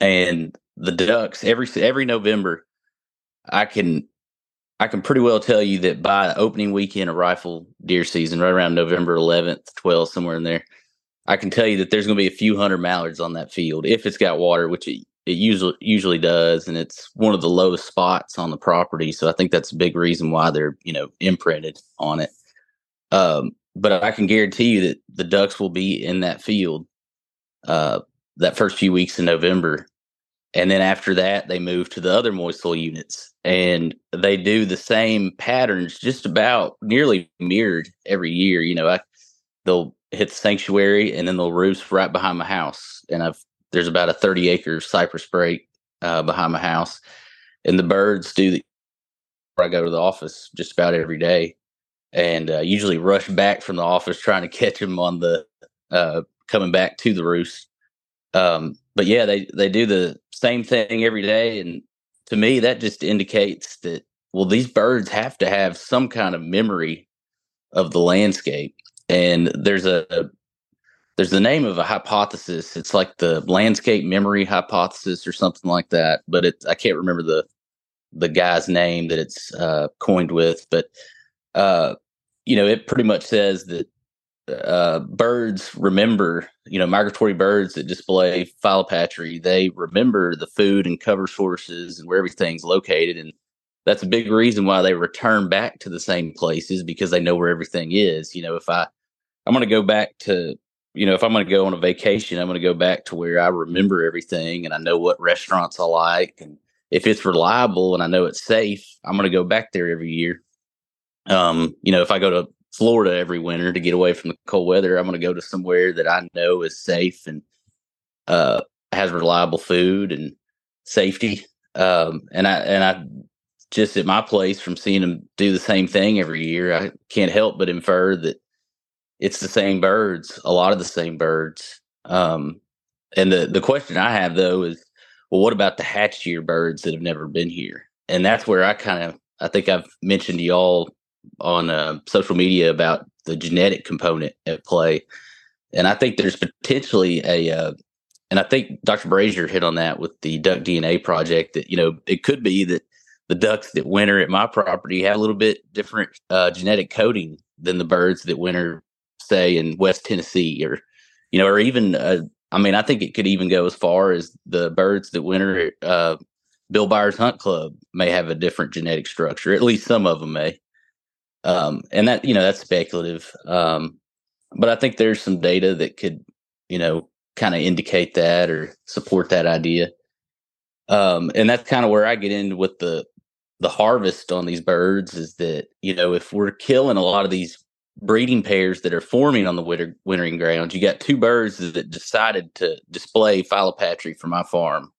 and the ducks every every November. I can I can pretty well tell you that by opening weekend of rifle deer season, right around November 11th, 12th, somewhere in there, I can tell you that there's going to be a few hundred mallards on that field if it's got water, which it, it usually usually does, and it's one of the lowest spots on the property. So I think that's a big reason why they're you know imprinted on it. Um, but I can guarantee you that the ducks will be in that field uh, that first few weeks in November, and then after that they move to the other moist units and they do the same patterns just about nearly mirrored every year you know I, they'll hit the sanctuary and then they'll roost right behind my house and i've there's about a 30 acre cypress break uh, behind my house and the birds do the i go to the office just about every day and uh, usually rush back from the office trying to catch them on the uh, coming back to the roost um, but yeah they they do the same thing every day and to me, that just indicates that, well, these birds have to have some kind of memory of the landscape. And there's a, there's the name of a hypothesis. It's like the landscape memory hypothesis or something like that. But it, I can't remember the the guy's name that it's uh, coined with. But uh, you know, it pretty much says that uh, birds remember, you know, migratory birds that display philopatry, they remember the food and cover sources and where everything's located. And that's a big reason why they return back to the same places because they know where everything is. You know, if I, I'm going to go back to, you know, if I'm going to go on a vacation, I'm going to go back to where I remember everything and I know what restaurants I like. And if it's reliable and I know it's safe, I'm going to go back there every year. Um, you know, if I go to Florida every winter to get away from the cold weather. I'm going to go to somewhere that I know is safe and uh, has reliable food and safety. Um, and I and I just at my place from seeing them do the same thing every year, I can't help but infer that it's the same birds, a lot of the same birds. Um, and the the question I have though is, well, what about the hatch year birds that have never been here? And that's where I kind of I think I've mentioned to y'all on uh, social media about the genetic component at play, and I think there's potentially a, uh, and I think Dr. Brazier hit on that with the duck DNA project. That you know it could be that the ducks that winter at my property have a little bit different uh, genetic coding than the birds that winter, say, in West Tennessee, or you know, or even uh, I mean, I think it could even go as far as the birds that winter uh, Bill Byers Hunt Club may have a different genetic structure. At least some of them may. Um, and that, you know, that's speculative. Um, but I think there's some data that could, you know, kind of indicate that or support that idea. Um, and that's kind of where I get into with the the harvest on these birds is that you know if we're killing a lot of these breeding pairs that are forming on the winter, wintering grounds, you got two birds that decided to display philopatry for my farm.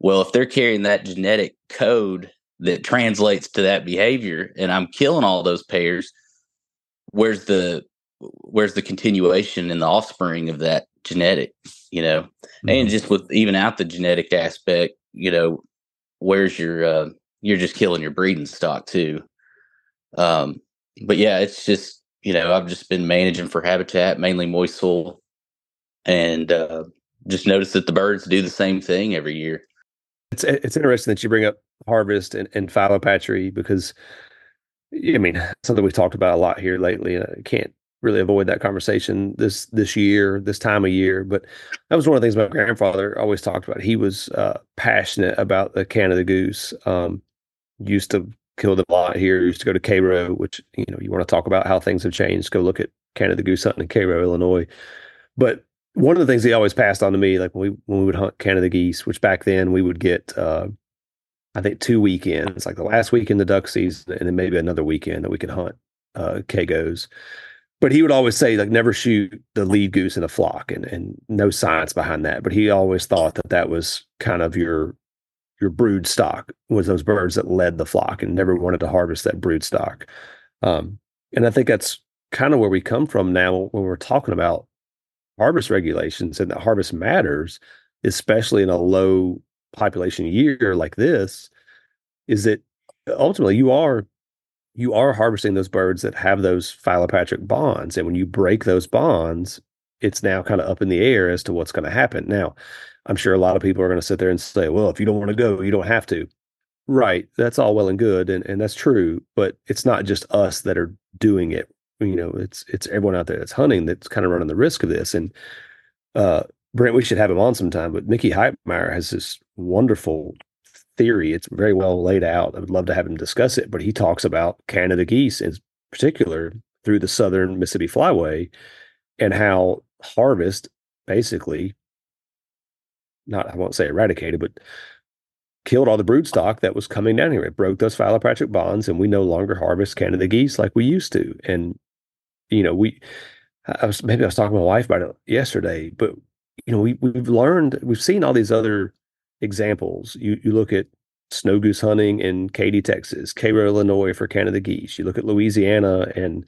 Well, if they're carrying that genetic code that translates to that behavior and I'm killing all those pairs, where's the where's the continuation and the offspring of that genetic, you know? Mm-hmm. And just with even out the genetic aspect, you know, where's your uh you're just killing your breeding stock too. Um but yeah, it's just, you know, I've just been managing for habitat, mainly moist soil and uh just noticed that the birds do the same thing every year. It's it's interesting that you bring up harvest and, and philopatry because I mean [sighs] something we've talked about a lot here lately. I can't really avoid that conversation this this year, this time of year. But that was one of the things my grandfather always talked about. He was uh, passionate about the Canada goose. Um, used to kill them a lot here. Used to go to Cairo, which you know you want to talk about how things have changed. Go look at Canada goose hunting in Cairo, Illinois. But one of the things he always passed on to me, like when we when we would hunt Canada geese, which back then we would get, uh, I think two weekends, like the last week in the duck season, and then maybe another weekend that we could hunt uh, Kagos. But he would always say, like, never shoot the lead goose in a flock, and and no science behind that. But he always thought that that was kind of your your brood stock was those birds that led the flock, and never wanted to harvest that brood stock. Um, and I think that's kind of where we come from now when we're talking about harvest regulations and that harvest matters, especially in a low population year like this. is that uh, ultimately you are you are harvesting those birds that have those philopatric bonds. And when you break those bonds, it's now kind of up in the air as to what's going to happen. Now, I'm sure a lot of people are going to sit there and say, well, if you don't want to go, you don't have to. Right. That's all well and good. And, and that's true. But it's not just us that are doing it. You know, it's it's everyone out there that's hunting that's kind of running the risk of this. And uh Brent, we should have him on sometime. But Mickey Heitmeyer has this wonderful theory. It's very well laid out. I would love to have him discuss it, but he talks about Canada geese in particular through the southern Mississippi Flyway and how harvest basically not I won't say eradicated, but killed all the brood stock that was coming down here. It broke those philopatric bonds, and we no longer harvest Canada geese like we used to. And you know, we I was maybe I was talking to my wife about it yesterday, but you know, we we've learned we've seen all these other examples. You you look at snow goose hunting in Katy, Texas, Cairo, Illinois for Canada geese. You look at Louisiana and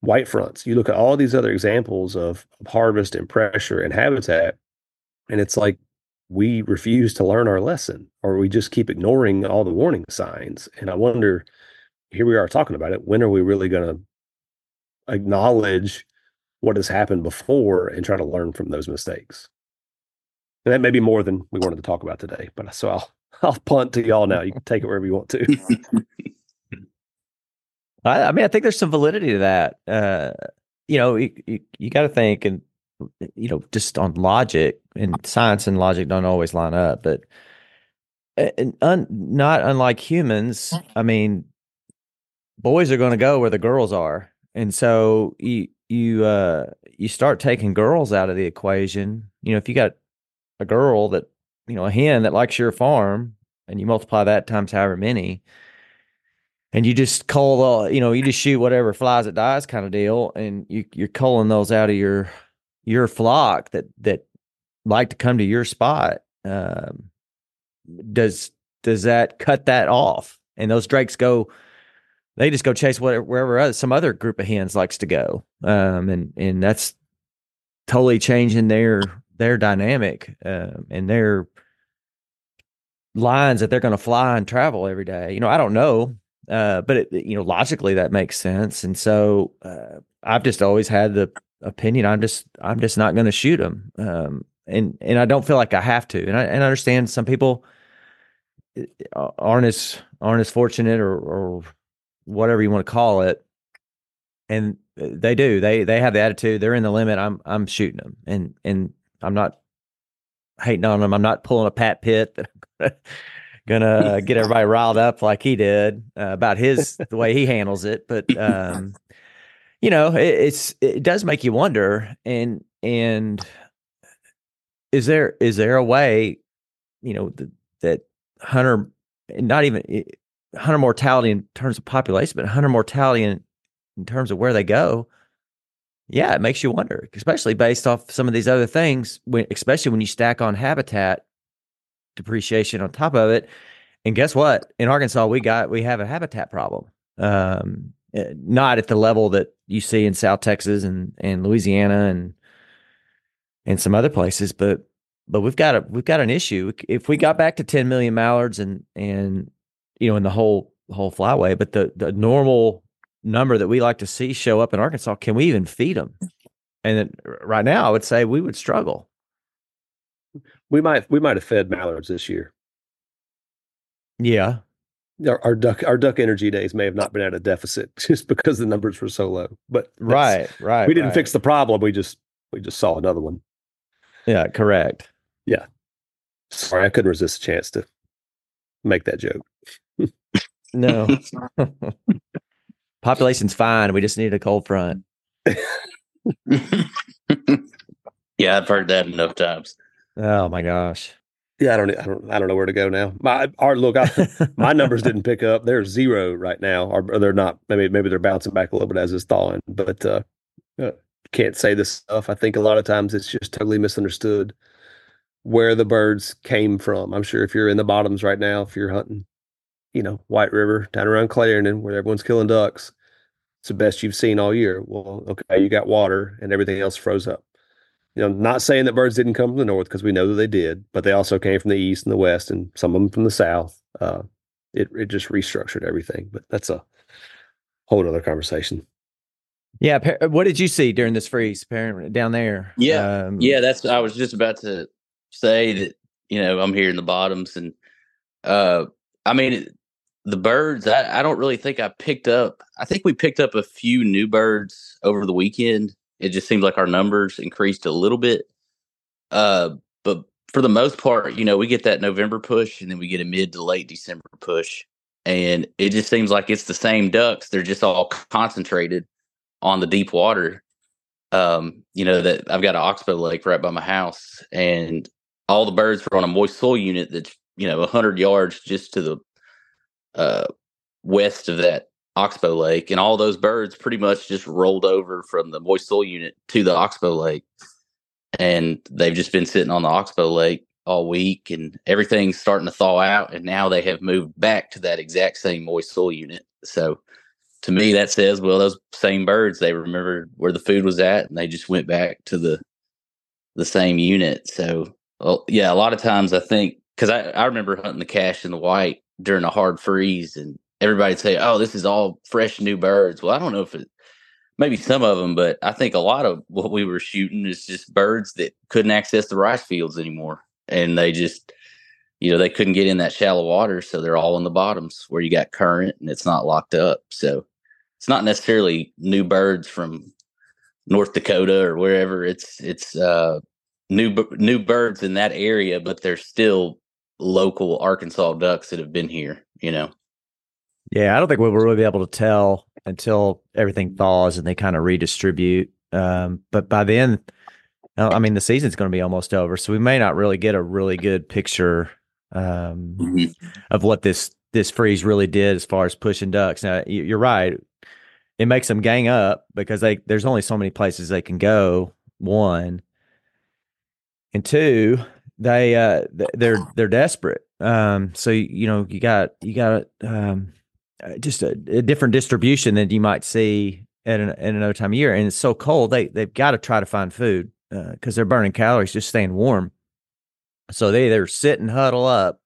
white fronts. You look at all these other examples of, of harvest and pressure and habitat, and it's like we refuse to learn our lesson or we just keep ignoring all the warning signs. And I wonder, here we are talking about it. When are we really going to acknowledge what has happened before and try to learn from those mistakes? And that may be more than we wanted to talk about today. But so I'll [laughs] I'll punt to y'all now. You can take it wherever you want to. [laughs] I, I, mean, I think there's some validity to that. Uh, you know, you, you, you got to think, and you know, just on logic and science and logic don't always line up, but and un, not unlike humans. I mean, boys are going to go where the girls are, and so you you uh you start taking girls out of the equation. You know, if you got a girl that you know a hen that likes your farm and you multiply that times however many and you just cull the you know you just shoot whatever flies it dies kind of deal and you you're culling those out of your your flock that that like to come to your spot um, does does that cut that off and those drakes go they just go chase whatever wherever other, some other group of hens likes to go um, and and that's totally changing their their dynamic uh, and their lines that they're going to fly and travel every day. You know, I don't know, uh, but it, you know, logically that makes sense. And so uh, I've just always had the opinion I'm just I'm just not going to shoot them, um, and and I don't feel like I have to. And I and I understand some people uh, aren't as aren't as fortunate or or whatever you want to call it, and they do they they have the attitude they're in the limit. I'm I'm shooting them, and and I'm not hating on them. I'm not pulling a Pat Pitt that [laughs] gonna get [laughs] everybody riled up like he did uh, about his the way he handles it. But [laughs] um, you know, it, it's it does make you wonder. And and is there is there a way, you know, that, that hunter, not even hunter mortality in terms of population, but hunter mortality in in terms of where they go yeah, it makes you wonder, especially based off some of these other things, when, especially when you stack on habitat depreciation on top of it. And guess what? In Arkansas, we got we have a habitat problem. Um, eh, not at the level that you see in South Texas and and Louisiana and and some other places, but but we've got a we've got an issue. If we got back to 10 million mallards and and you know in the whole whole flyway, but the the normal number that we like to see show up in Arkansas, can we even feed them? Mm. And then, right now, I would say we would struggle. We might we might have fed mallards this year. Yeah, our, our, duck our duck energy days may have not been at a deficit [laughs] just because the numbers were so low. But right, right, we didn't right. fix the problem. We just we just saw another one. Yeah, correct. Yeah. Sorry, I couldn't resist a chance to make that joke. No. [laughs] Population's fine. We just need a cold front. [laughs] yeah, I've heard that enough times. Oh my gosh. Yeah, I don't, I don't, I don't know where to go now. My, our look, I, [laughs] my numbers didn't pick up. They're zero right now, or, or, they're not. Maybe, maybe they're bouncing back a little bit as it's thawing. But uh, uh, can't say this stuff. I think a lot of times it's just totally misunderstood where the birds came from. I'm sure if you're in the bottoms right now, if you're hunting, you know, White River down around Clarendon, where everyone's killing ducks, it's the best you've seen all year. Well, okay, you got water and everything else froze up. You know, not saying that birds didn't come from the north because we know that they did, but they also came from the east and the west, and some of them from the south. Uh, it it just restructured everything. But that's a whole other conversation. Yeah. What did you see during this freeze down there? Yeah. Um, yeah. That's, I was just about to say that, you know, I'm here in the bottoms and, uh, I mean, the birds, I, I don't really think I picked up, I think we picked up a few new birds over the weekend. It just seems like our numbers increased a little bit. Uh, but for the most part, you know, we get that November push and then we get a mid to late December push. And it just seems like it's the same ducks. They're just all concentrated on the deep water. Um, you know, that I've got an oxbow lake right by my house, and all the birds are on a moist soil unit that's, you know, 100 yards just to the uh, west of that oxbow lake. And all those birds pretty much just rolled over from the moist soil unit to the oxbow lake. And they've just been sitting on the oxbow lake all week and everything's starting to thaw out and now they have moved back to that exact same moist soil unit so to me that says well those same birds they remembered where the food was at and they just went back to the the same unit so well, yeah a lot of times i think because I, I remember hunting the cache and the white during a hard freeze and everybody'd say oh this is all fresh new birds. Well i don't know if it maybe some of them but i think a lot of what we were shooting is just birds that couldn't access the rice fields anymore and they just you know they couldn't get in that shallow water so they're all in the bottoms where you got current and it's not locked up so it's not necessarily new birds from north dakota or wherever it's it's uh new new birds in that area but they're still local arkansas ducks that have been here you know yeah i don't think we'll really be able to tell until everything thaws and they kind of redistribute um but by then I mean, the season's going to be almost over, so we may not really get a really good picture um, mm-hmm. of what this this freeze really did as far as pushing ducks. Now, you're right; it makes them gang up because they there's only so many places they can go. One and two, they uh, they're they're desperate. Um, so you know you got you got um, uh, just a, a different distribution than you might see at, an, at another time of year, and it's so cold they they've got to try to find food because uh, they're burning calories just staying warm. So they either sit and huddle up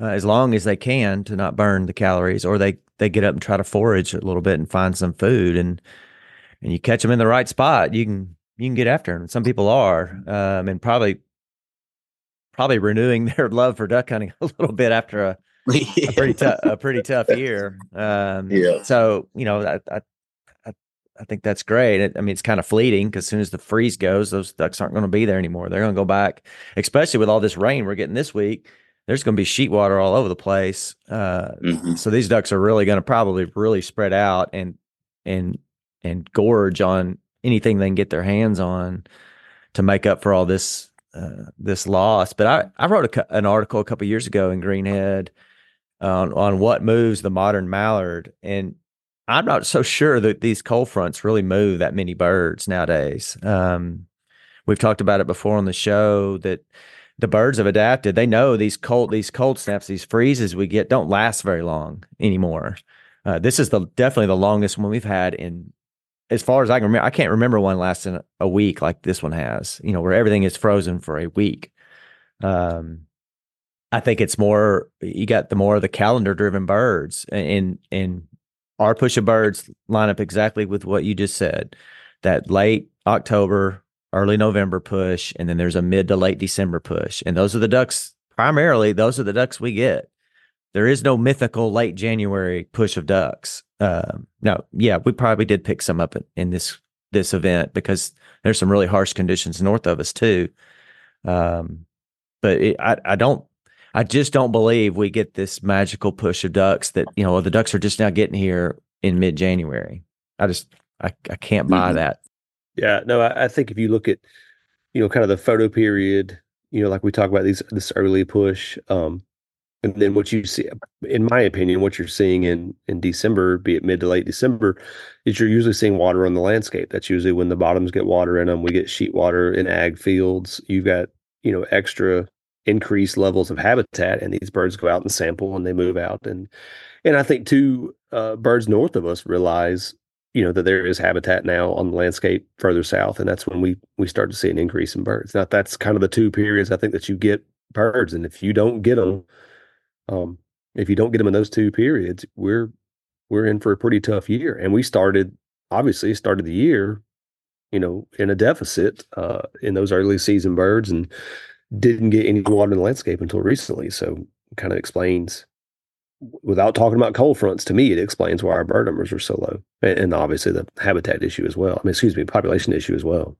uh, as long as they can to not burn the calories, or they they get up and try to forage a little bit and find some food. And and you catch them in the right spot, you can you can get after them. Some people are, um, and probably probably renewing [laughs] their love for duck hunting a little bit after a, [laughs] a pretty tough a pretty tough year. Um, yeah. So you know, I, I I think that's great. I mean, it's kind of fleeting because as soon as the freeze goes, those ducks aren't going to be there anymore. They're going to go back, especially with all this rain we're getting this week. There's going to be sheet water all over the place. Uh, mm-hmm. So these ducks are really going to probably really spread out and and and gorge on anything they can get their hands on to make up for all this uh, this loss. But I I wrote a, an article a couple years ago in Greenhead on on what moves the modern mallard and I'm not so sure that these cold fronts really move that many birds nowadays. Um, we've talked about it before on the show that the birds have adapted. They know these cold these cold snaps, these freezes we get don't last very long anymore. Uh, this is the definitely the longest one we've had in as far as I can remember. I can't remember one lasting a week like this one has. You know, where everything is frozen for a week. Um, I think it's more you got the more of the calendar driven birds and and our push of birds line up exactly with what you just said. That late October, early November push, and then there's a mid to late December push. And those are the ducks, primarily, those are the ducks we get. There is no mythical late January push of ducks. Um, no, yeah, we probably did pick some up in this this event because there's some really harsh conditions north of us too. Um, but it, I, I don't I just don't believe we get this magical push of ducks that, you know, the ducks are just now getting here in mid January. I just, I, I can't buy mm-hmm. that. Yeah. No, I, I, think if you look at, you know, kind of the photo period, you know, like we talk about these, this early push, um, and then what you see, in my opinion, what you're seeing in in December, be it mid to late December, is you're usually seeing water on the landscape. That's usually when the bottoms get water in them. We get sheet water in ag fields. You've got you know extra increased levels of habitat and these birds go out and sample and they move out and and i think too uh, birds north of us realize you know that there is habitat now on the landscape further south and that's when we we start to see an increase in birds now that's kind of the two periods i think that you get birds and if you don't get them um if you don't get them in those two periods, we're we're in for a pretty tough year. And we started obviously started the year, you know, in a deficit uh, in those early season birds and didn't get any water in the landscape until recently. So kind of explains without talking about cold fronts, to me, it explains why our bird numbers are so low, and, and obviously the habitat issue as well. I mean, excuse me, population issue as well.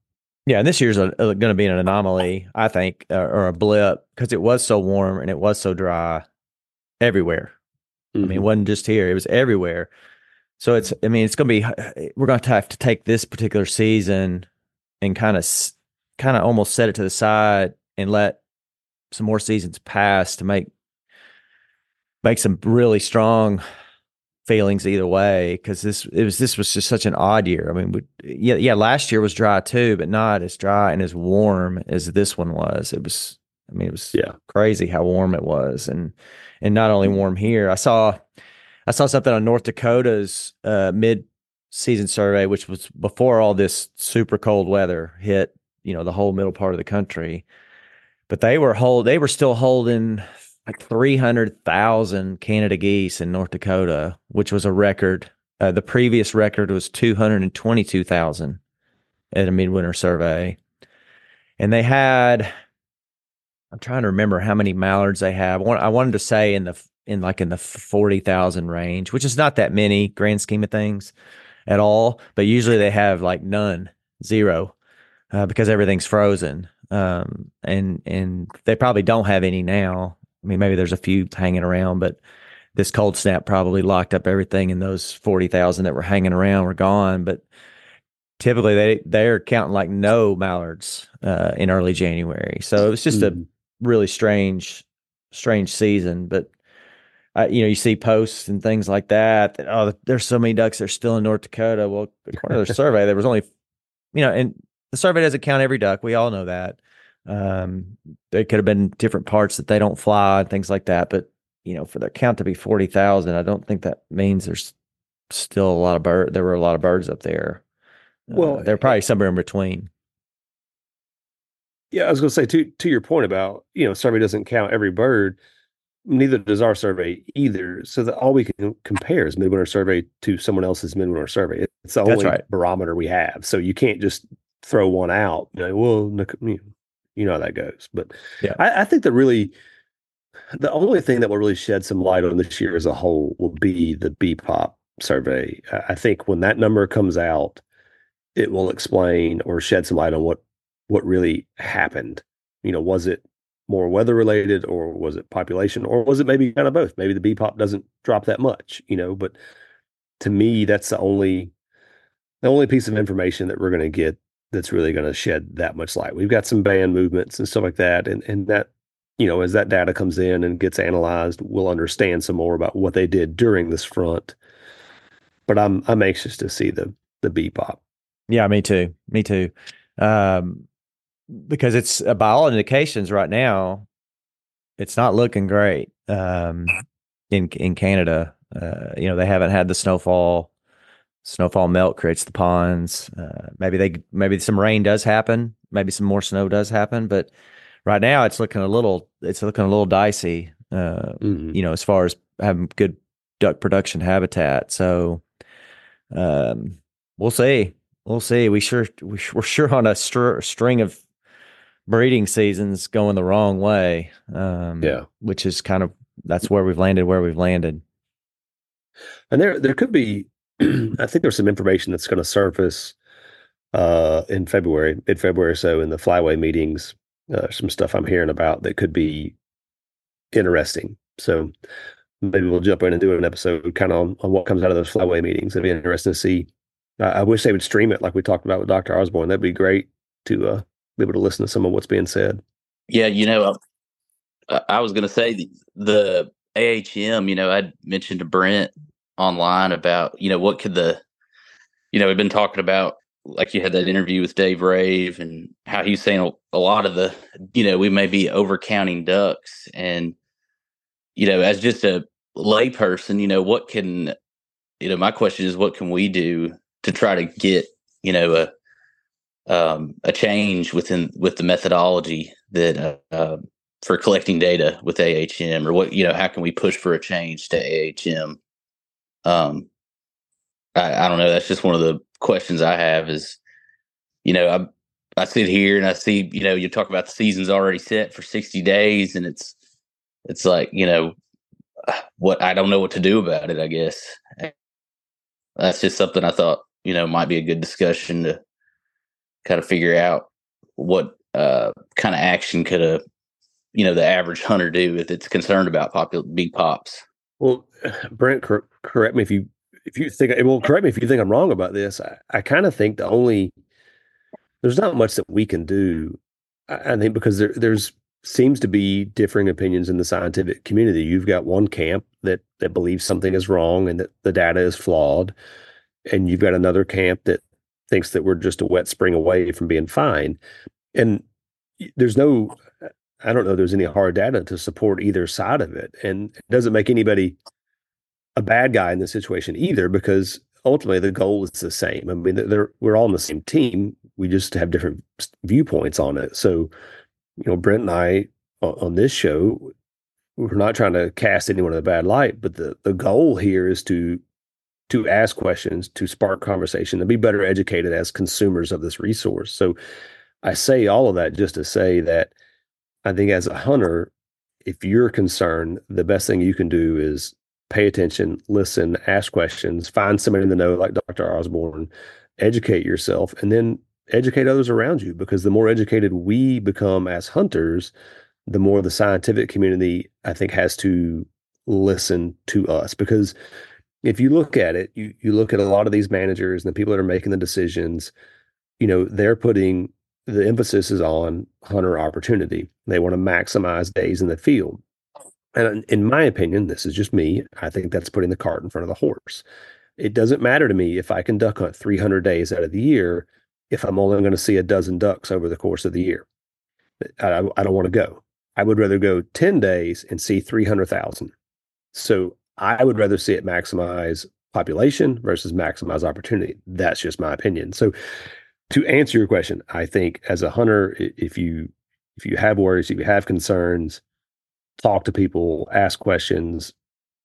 Yeah, and this year's going to be an anomaly, I think, uh, or a blip because it was so warm and it was so dry everywhere. Mm-hmm. I mean, it mm-hmm. wasn't just here; it was everywhere. So it's, I mean, it's going to be. We're going to have to take this particular season and kind of, kind of almost set it to the side and let some more seasons pass to make make some really strong feelings either way because this it was this was just such an odd year. I mean, we, yeah, yeah, last year was dry too, but not as dry and as warm as this one was. It was, I mean, it was yeah crazy how warm it was, and and not only warm here. I saw I saw something on North Dakota's uh, mid season survey, which was before all this super cold weather hit, you know, the whole middle part of the country. But they were hold they were still holding like 300,000 Canada geese in North Dakota, which was a record. Uh, the previous record was 222,000 at a midwinter survey. And they had, I'm trying to remember how many mallards they have. I wanted to say in the, in like in the 40,000 range, which is not that many grand scheme of things at all. But usually they have like none, zero, uh, because everything's frozen. Um, and, and they probably don't have any now I mean, maybe there's a few hanging around, but this cold snap probably locked up everything, and those forty thousand that were hanging around were gone. But typically, they they're counting like no mallards uh, in early January, so it was just mm. a really strange, strange season. But uh, you know, you see posts and things like that. That oh, there's so many ducks that are still in North Dakota. Well, according to the [laughs] survey, there was only, you know, and the survey doesn't count every duck. We all know that. Um, there could have been different parts that they don't fly and things like that. But you know, for the count to be forty thousand, I don't think that means there's still a lot of bird. There were a lot of birds up there. Well, uh, they're probably somewhere in between. Yeah, I was going to say to to your point about you know survey doesn't count every bird. Neither does our survey either. So that all we can compare is midwinter survey to someone else's midwinter survey. It's the only right. barometer we have. So you can't just throw one out. You know, well, you know how that goes. But yeah, I, I think that really the only thing that will really shed some light on this year as a whole will be the B pop survey. I think when that number comes out, it will explain or shed some light on what what really happened. You know, was it more weather related or was it population or was it maybe kind of both? Maybe the B pop doesn't drop that much, you know, but to me that's the only the only piece of information that we're going to get that's really going to shed that much light. We've got some band movements and stuff like that, and and that you know as that data comes in and gets analyzed, we'll understand some more about what they did during this front. But I'm I'm anxious to see the the B pop. Yeah, me too. Me too. Um, because it's uh, by all indications right now, it's not looking great. Um, in in Canada, uh, you know they haven't had the snowfall snowfall melt creates the ponds. Uh, maybe they maybe some rain does happen. Maybe some more snow does happen, but right now it's looking a little it's looking a little dicey. Uh, mm-hmm. You know, as far as having good duck production habitat. So, um, we'll see. We'll see. We sure we're sure on a str- string of breeding seasons going the wrong way. Um, yeah, which is kind of that's where we've landed. Where we've landed. And there, there could be [clears throat] I think there's some information that's going to surface uh, in February, mid February or so, in the flyway meetings. Uh, some stuff I'm hearing about that could be interesting. So maybe we'll jump in and do an episode kind of on, on what comes out of those flyway meetings. It'd be interesting to see. I, I wish they would stream it like we talked about with Dr. Osborne. That'd be great to uh, be able to listen to some of what's being said. Yeah, you know, I, I was going to say the, the AHM. You know, I mentioned to Brent online about you know what could the you know we've been talking about like you had that interview with Dave Rave and how he's saying a, lot of the you know we may be overcounting ducks and you know as just a layperson you know what can you know my question is what can we do to try to get you know a um, a change within with the methodology that uh, for collecting data with AHM, or what you know, how can we push for a change to AHM? Um, I, I don't know. That's just one of the questions I have. Is you know, I I sit here and I see you know you talk about the season's already set for sixty days, and it's it's like you know [sighs] what I don't know what to do about it. I guess that's just something I thought you know might be a good discussion to kind of figure out what uh, kind of action could a you know the average hunter do if it's concerned about popular big pops. Well, [sighs] Brent, cor- correct me if you if you think well, correct me if you think I'm wrong about this. I, I kind of think the only there's not much that we can do. I, I think because there there's seems to be differing opinions in the scientific community. You've got one camp that that believes something is wrong and that the data is flawed, and you've got another camp that thinks that we're just a wet spring away from being fine. And there's no, I don't know, there's any hard data to support either side of it, and it doesn't make anybody a bad guy in this situation either because ultimately the goal is the same. I mean, we're all on the same team. We just have different viewpoints on it. So you know, Brent and I on this show, we're not trying to cast anyone in a bad light, but the the goal here is to to ask questions, to spark conversation, to be better educated as consumers of this resource. So I say all of that just to say that I think as a hunter, if you're concerned, the best thing you can do is pay attention, listen, ask questions, find somebody in the know like Dr. Osborne, educate yourself, and then educate others around you because the more educated we become as hunters, the more the scientific community, I think, has to listen to us. Because if you look at it, you, you look at a lot of these managers and the people that are making the decisions, you know, they're putting the emphasis is on hunter opportunity. They want to maximize days in the field. And in my opinion, this is just me. I think that's putting the cart in front of the horse. It doesn't matter to me if I can duck hunt 300 days out of the year if I'm only going to see a dozen ducks over the course of the year. I, I don't want to go. I would rather go 10 days and see 300,000. So I would rather see it maximize population versus maximize opportunity. That's just my opinion. So to answer your question, I think as a hunter, if you if you have worries, if you have concerns, talk to people, ask questions,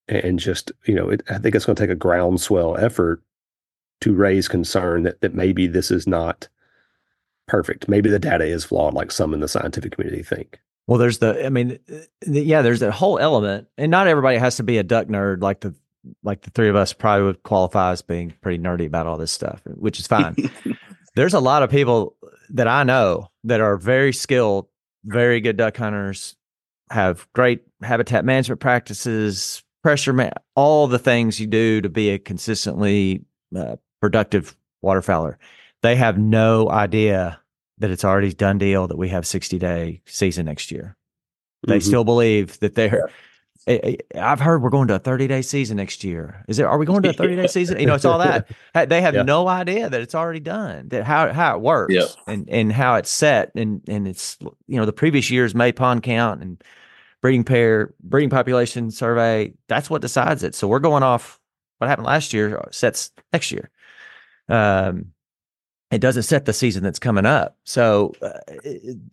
and just you know, it, I think it's going to take a groundswell effort to raise concern that that maybe this is not perfect. Maybe the data is flawed, like some in the scientific community think. Well, there's the, I mean, the, yeah, there's that whole element, and not everybody has to be a duck nerd like the like the three of us probably would qualify as being pretty nerdy about all this stuff, which is fine. [laughs] there's a lot of people that I know that are very skilled, very good duck hunters, have great habitat management practices, pressure, man, all the things you do to be a consistently uh, productive waterfowler. They have no idea that it's already done deal that we have 60 day season next year. They mm-hmm. still believe that they're. [laughs] I've heard we're going to a 30 day season next year. Is it? Are we going to a 30 day season? You know, it's all that. [laughs] They have yeah. no idea that it's already done. That how how it works yeah. and and how it's set and and it's you know the previous year's May pond count and breeding pair breeding population survey. That's what decides it. So we're going off what happened last year sets next year um, it doesn't set the season that's coming up. So uh,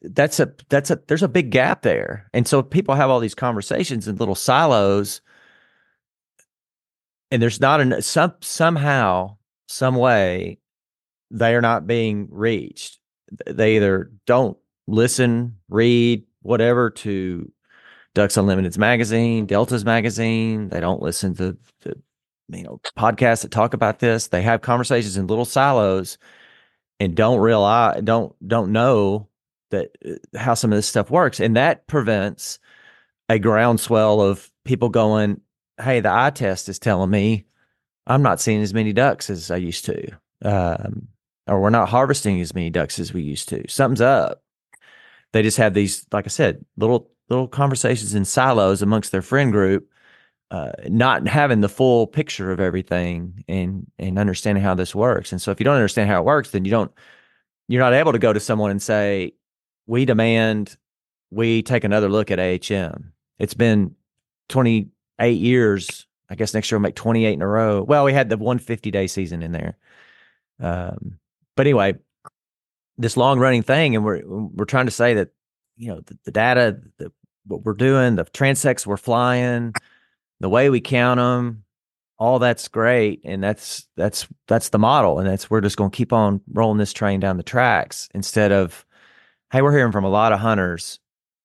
that's a that's a there's a big gap there, and so people have all these conversations in little silos, and there's not an some somehow some way they are not being reached. They either don't listen, read, whatever to Ducks Unlimited's magazine, Delta's magazine. They don't listen to, to you know podcasts that talk about this. They have conversations in little silos and don't realize don't don't know that uh, how some of this stuff works, and that prevents a groundswell of people going, "Hey, the eye test is telling me I'm not seeing as many ducks as I used to." Um, or we're not harvesting as many ducks as we used to. Something's up. They just have these, like I said, little little conversations in silos amongst their friend group uh, not having the full picture of everything and and understanding how this works. And so if you don't understand how it works, then you don't you're not able to go to someone and say, "We demand we take another look at AHM." It's been 28 years. I guess next year we'll make 28 in a row. Well, we had the 150 day season in there. Um, but anyway, this long running thing, and we're we're trying to say that you know the, the data, the what we're doing, the transects we're flying, the way we count them, all that's great, and that's that's that's the model, and that's we're just going to keep on rolling this train down the tracks instead of, hey, we're hearing from a lot of hunters,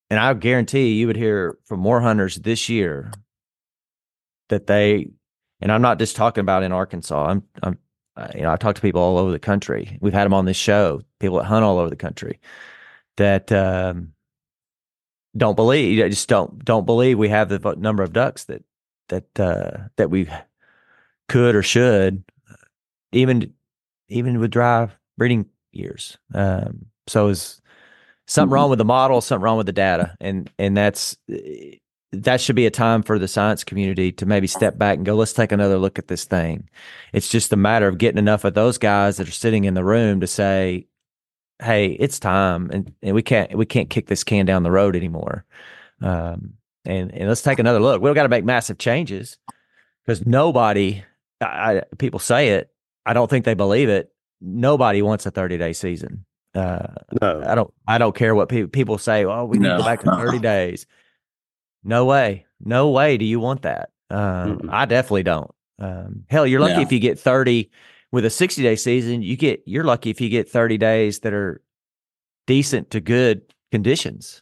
and I guarantee you would hear from more hunters this year that they, and I'm not just talking about in Arkansas. I'm I'm you know I talk to people all over the country. We've had them on this show, people that hunt all over the country that. Um, don't believe just don't don't believe we have the number of ducks that that uh, that we could or should even even with dry breeding years um, so is something wrong mm-hmm. with the model something wrong with the data and and that's that should be a time for the science community to maybe step back and go let's take another look at this thing it's just a matter of getting enough of those guys that are sitting in the room to say hey, it's time, and, and we can't we can't kick this can down the road anymore. Um, and and let's take another look. We've got to make massive changes because nobody, I, people say it, I don't think they believe it. Nobody wants a thirty day season. Uh, no, I don't. I don't care what people people say. Oh, we need no. to go back to thirty [laughs] days. No way. No way. Do you want that? Um, I definitely don't. Um, hell, you're lucky if you get thirty with a 60 day season, you get you're lucky if you get 30 days that are decent to good conditions.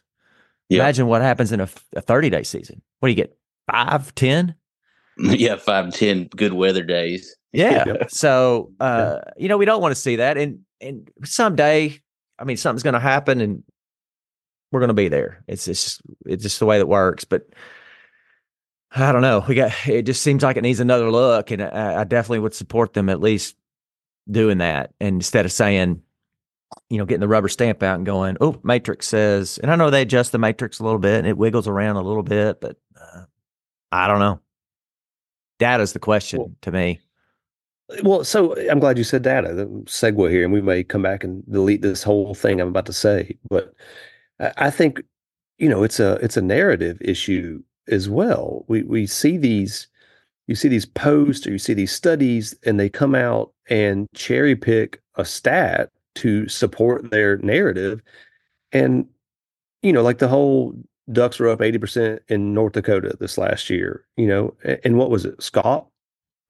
Yeah. Imagine what happens in a, a 30 day season. What do you get? Five, 10? [laughs] Yeah, five, 10 good weather days. Yeah. [laughs] yeah. So, uh, yeah. you know, we don't want to see that. And, and someday, I mean, something's going to happen and we're going to be there. It's just, it's just the way that works. But I don't know. We got, it just seems like it needs another look. And I, I definitely would support them at least doing that and instead of saying, you know, getting the rubber stamp out and going, oh, Matrix says, and I know they adjust the Matrix a little bit and it wiggles around a little bit, but uh, I don't know. Data is the question well, to me. Well, so I'm glad you said data. The segue here, and we may come back and delete this whole thing I'm about to say, but I think you know it's a it's a narrative issue as well. We we see these you see these posts or you see these studies and they come out and cherry pick a stat to support their narrative and you know like the whole ducks were up 80% in north dakota this last year you know and what was it scott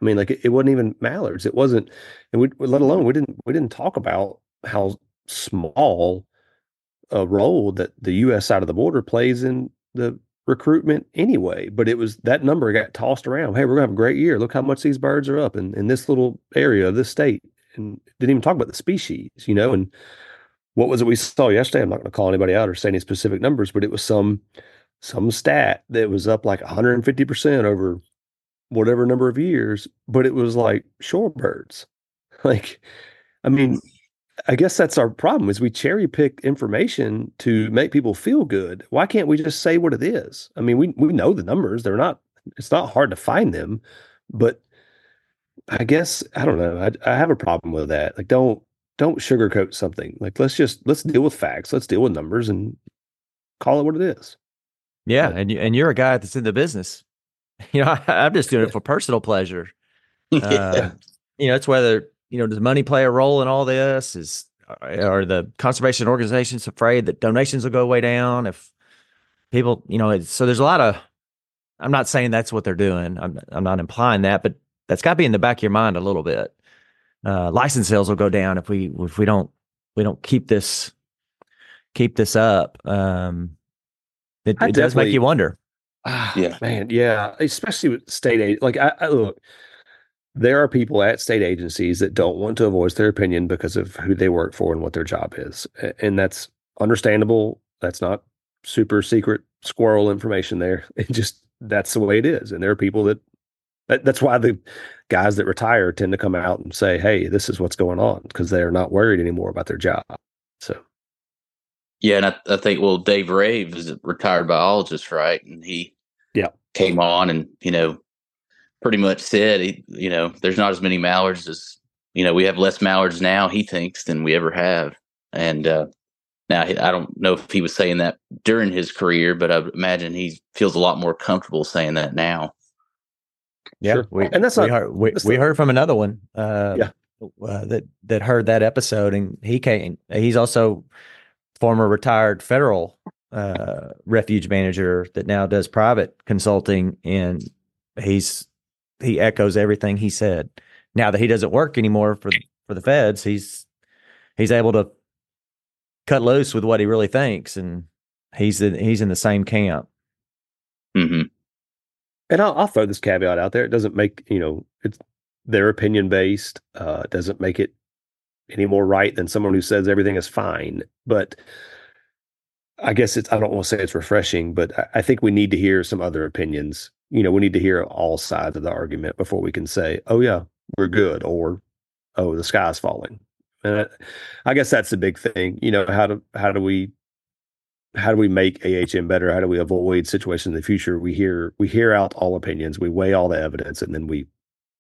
i mean like it, it wasn't even mallards it wasn't and we let alone we didn't we didn't talk about how small a role that the us side of the border plays in the recruitment anyway. But it was that number got tossed around. Hey, we're gonna have a great year. Look how much these birds are up in, in this little area of this state. And didn't even talk about the species, you know, and what was it we saw yesterday? I'm not gonna call anybody out or say any specific numbers, but it was some some stat that was up like 150% over whatever number of years, but it was like shorebirds. [laughs] Like, I mean, I guess that's our problem is we cherry pick information to make people feel good. Why can't we just say what it is? I mean, we we know the numbers. They're not it's not hard to find them, but I guess I don't know. I I have a problem with that. Like don't don't sugarcoat something. Like let's just let's deal with facts. Let's deal with numbers and call it what it is. Yeah, but, and you, and you're a guy that's in the business. [laughs] You know, I, am just doing it for personal pleasure. [laughs] Uh, yeah. You know, it's whether you know, does money play a role in all this? Is are the conservation organizations afraid that donations will go way down if people, you know, so there's a lot of I'm not saying that's what they're doing. I'm I'm not implying that, but that's got to be in the back of your mind a little bit. Uh, license sales will go down if we if we don't we don't keep this keep this up. Um, it, it does make you wonder. Ah, [sighs] yeah, man, yeah, especially with state aid. Like I, I look, there are people at state agencies that don't want to voice their opinion because of who they work for and what their job is. And that's understandable. That's not super secret squirrel information there. [laughs] It just that's the way it is. And there are people that, that that's why the guys that retire tend to come out and say, "Hey, this is what's going on," because they're not worried anymore about their job. So, yeah, and I, I think well, Dave Rave is a retired biologist, right? And he yeah came on and you know pretty much said, he, you know, there's not as many mallards as, you know, we have less mallards now, he thinks, than we ever have. And uh, now I don't know if he was saying that during his career, but I imagine he feels a lot more comfortable saying that now. Yeah, sure. we, and that's we heard, we, we heard from another one. Uh, yeah. Uh, that that heard that episode, and he came. He's also former retired federal uh, refuge manager that now does private consulting, and he's he echoes everything he said. Now that he doesn't work anymore for for the feds, he's he's able to cut loose with what he really thinks, and he's in, he's in the same camp. hmm And I'll, I'll throw this caveat out there. It doesn't make you know it's their opinion based. Uh, doesn't make it any more right than someone who says everything is fine. But I guess it's I don't want to say it's refreshing, but I, I think we need to hear some other opinions. You know, we need to hear all sides of the argument before we can say, "Oh yeah, we're good," or "Oh, the sky's falling." And I, I guess that's the big thing. You know, how do how do we how do we make AHM better? How do we avoid situations in the future? We hear we hear out all opinions, we weigh all the evidence, and then we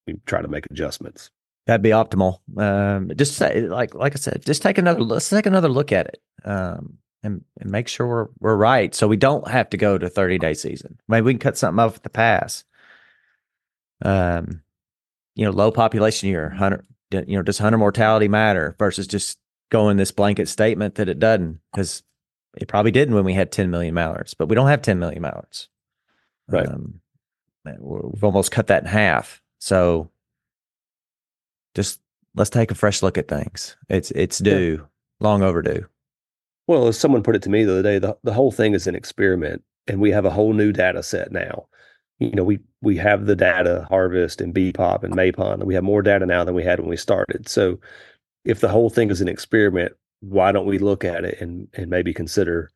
we try to make adjustments. That'd be optimal. Um, just say, like like I said, just take another let's take another look at it. Um, and, and make sure we're we're right, so we don't have to go to thirty day season. Maybe we can cut something off at the pass. Um, you know, low population year, hundred. You know, does hunter mortality matter versus just going this blanket statement that it doesn't? Because it probably didn't when we had ten million mallards, but we don't have ten million mallards. Right. Um, we've almost cut that in half. So just let's take a fresh look at things. It's it's due, long overdue. Well, as someone put it to me the other day, the, the whole thing is an experiment, and we have a whole new data set now. You know, we we have the data harvest and B pop and MAPON, and we have more data now than we had when we started. So, if the whole thing is an experiment, why don't we look at it and and maybe consider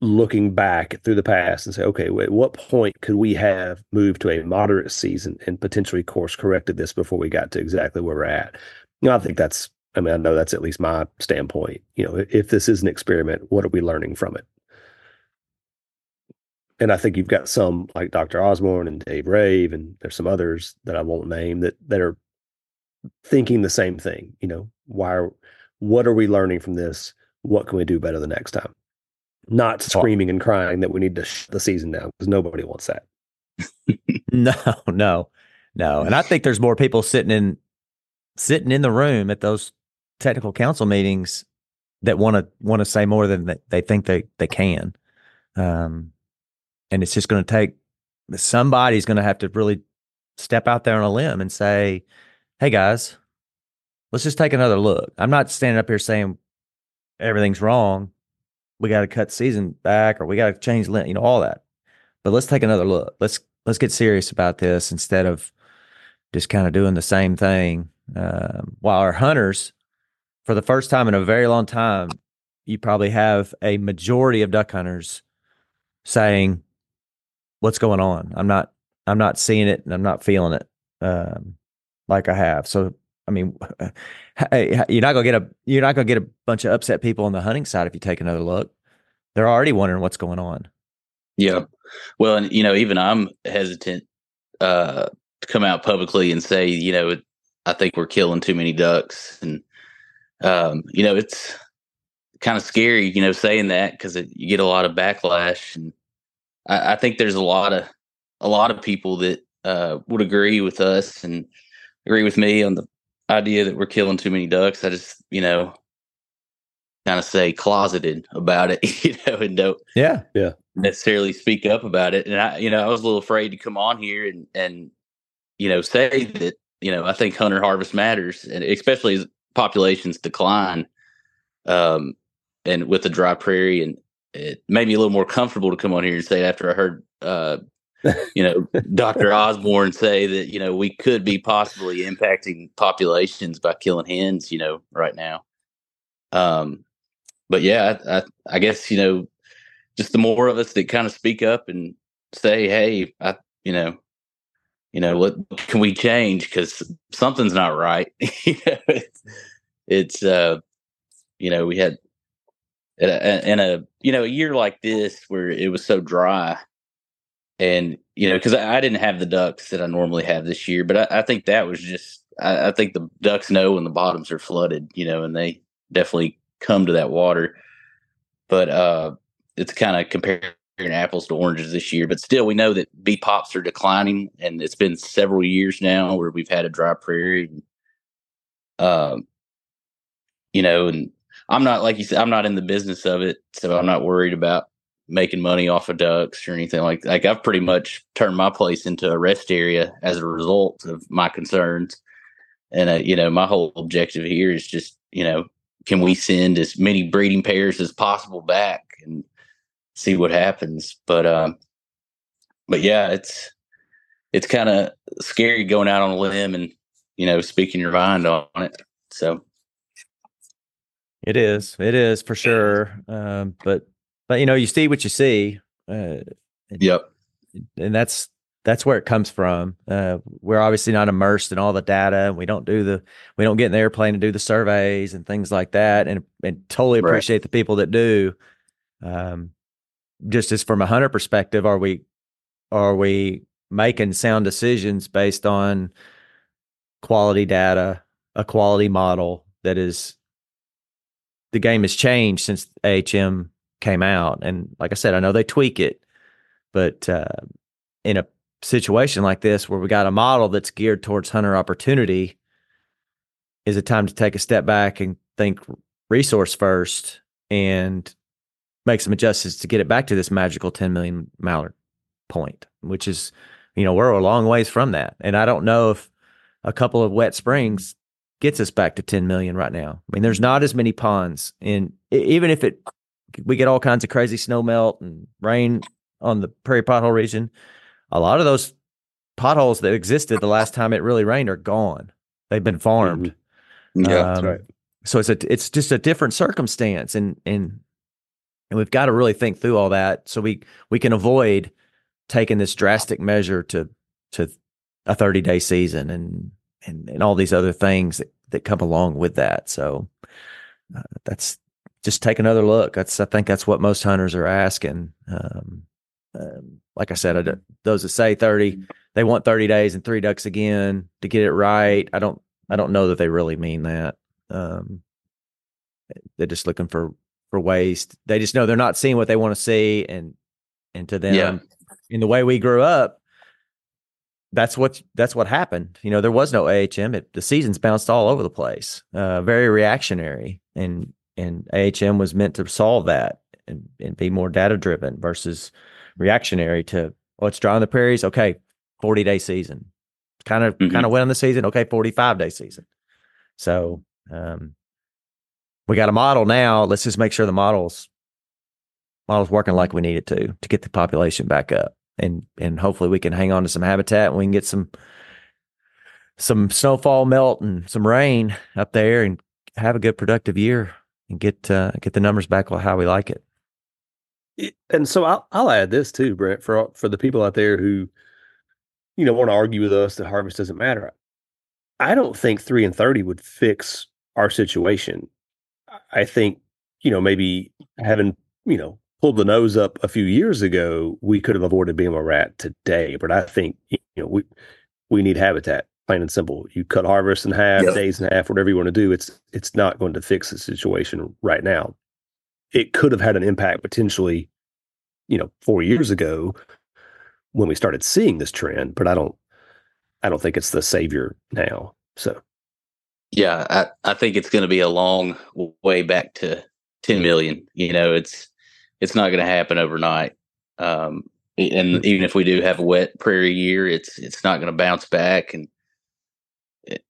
looking back through the past and say, okay, at what point could we have moved to a moderate season and potentially course corrected this before we got to exactly where we're at? You know, I think that's I mean, I know that's at least my standpoint. You know, if this is an experiment, what are we learning from it? And I think you've got some like Dr. Osborne and Dave Rave, and there's some others that I won't name that that are thinking the same thing. You know, why? Are, what are we learning from this? What can we do better the next time? Not screaming and crying that we need to shut the season down because nobody wants that. [laughs] no, no, no. And I think there's more people sitting in sitting in the room at those technical council meetings that want to want to say more than they think they they can. Um, and it's just going to take somebody's going to have to really step out there on a limb and say, "Hey guys, let's just take another look." I'm not standing up here saying everything's wrong. We got to cut season back, or we got to change, you know, all that. But let's take another look. Let's let's get serious about this instead of just kind of doing the same thing. Um, while our hunters, for the first time in a very long time, you probably have a majority of duck hunters saying, "What's going on? I'm not, I'm not seeing it, and I'm not feeling it um, like I have." So, I mean, [laughs] you're not gonna get a you're not gonna get a bunch of upset people on the hunting side if you take another look. They're already wondering what's going on. Yeah, well, and you know, even I'm hesitant uh, to come out publicly and say, you know, I think we're killing too many ducks, and um, you know, it's kind of scary, you know, saying that because you get a lot of backlash, and I, I, think there's a lot of a lot of people that uh, would agree with us and agree with me on the idea that we're killing too many ducks. I just, you know, kind of say closeted about it, [laughs] you know, and don't yeah yeah necessarily speak up about it. And I, you know, I was a little afraid to come on here and and you know say that you know I think hunter harvest matters, and especially as populations decline, um, and with the dry prairie, and it made me a little more comfortable to come on here and say after I heard. Uh, you know, Dr. Osborne say that, you know, we could be possibly impacting populations by killing hens, you know, right now. Um, but yeah, I, I, guess you know, just the more of us that kind of speak up and say, "Hey, I, you know, you know, what can we change? Because something's not right." [laughs] you know, it's, it's, uh, you know, we had in a, in a you know a year like this where it was so dry, and you know, because I, I, didn't have the ducks that I normally have this year, but I, I think that was just. I, I think the ducks know when the bottoms are flooded, you know, and they definitely come to that water. But uh, it's kind of comparing apples to oranges this year. But still, we know that B pops are declining, and it's been several years now where we've had a dry prairie. And, um, you know, and I'm not like you said, I'm not in the business of it, so I'm not worried about making money off of ducks or anything like like I've pretty much turned my place into a rest area as a result of my concerns. And uh, you know, my whole objective here is just you know, can we send as many breeding pairs as possible back and see what happens? But um, but yeah, it's it's kind of scary going out on a limb and you know speaking your mind on it. So it is, it is for sure. Um, but but you know, you see what you see. Uh, yep. And that's that's where it comes from. Uh, we're obviously not immersed in all the data. and We don't do the we don't get in the airplane and do the surveys and things like that. And and totally appreciate right. the people that do. Um, just as from a hunter perspective, are we are we making sound decisions based on quality data, a quality model that is the game has changed since AHM came out. And like I said, I know they tweak it, but uh, in a situation like this where we got a model that's geared towards hunter opportunity, is it time to take a step back and think resource first and make some adjustments to get it back to this magical 10 million mallard point, which is, you know, we're a long ways from that. And I don't know if a couple of wet springs gets us back to 10 million right now. I mean, there's not as many ponds and even if it we get all kinds of crazy snow melt and rain on the prairie pothole region. A lot of those potholes that existed the last time it really rained are gone. They've been farmed. Mm-hmm. Yeah, um, that's right. So it's a it's just a different circumstance, and and and we've got to really think through all that so we we can avoid taking this drastic measure to to a 30 day season and and and all these other things that, that come along with that. So uh, that's just take another look. That's I think that's what most hunters are asking. Um, um, like I said, I, those that say thirty, they want thirty days and three ducks again to get it right. I don't I don't know that they really mean that. Um, they're just looking for for ways. They just know they're not seeing what they want to see, and and to them, yeah. in the way we grew up, that's what that's what happened. You know, there was no AHM. It, the seasons bounced all over the place. Uh, very reactionary, and and AHM was meant to solve that and, and be more data driven versus reactionary to well, it's dry on the prairies. Okay, forty day season. Kind of mm-hmm. kind of went on the season. Okay, forty five day season. So um, we got a model now. Let's just make sure the models model's working like we need it to to get the population back up, and and hopefully we can hang on to some habitat and we can get some some snowfall melt and some rain up there and have a good productive year and get uh, get the numbers back how we like it. And so I'll I'll add this too, Brent, for for the people out there who, you know, want to argue with us that harvest doesn't matter. I don't think three and thirty would fix our situation. I think, you know, maybe having, you know, pulled the nose up a few years ago, we could have avoided being a we're today. But I think, you know, we we need habitat plain and simple. You cut harvest in half, yep. days in half, whatever you want to do. It's it's not going to fix the situation right now. It could have had an impact potentially, you know, four years ago when we started seeing this trend, but I don't I don't think it's the savior now. So yeah, I, I think it's going to be a long way back to 10 million. You know, it's it's not going to happen overnight. Um, and mm. even if we do have a wet prairie year, it's it's not going to bounce back. And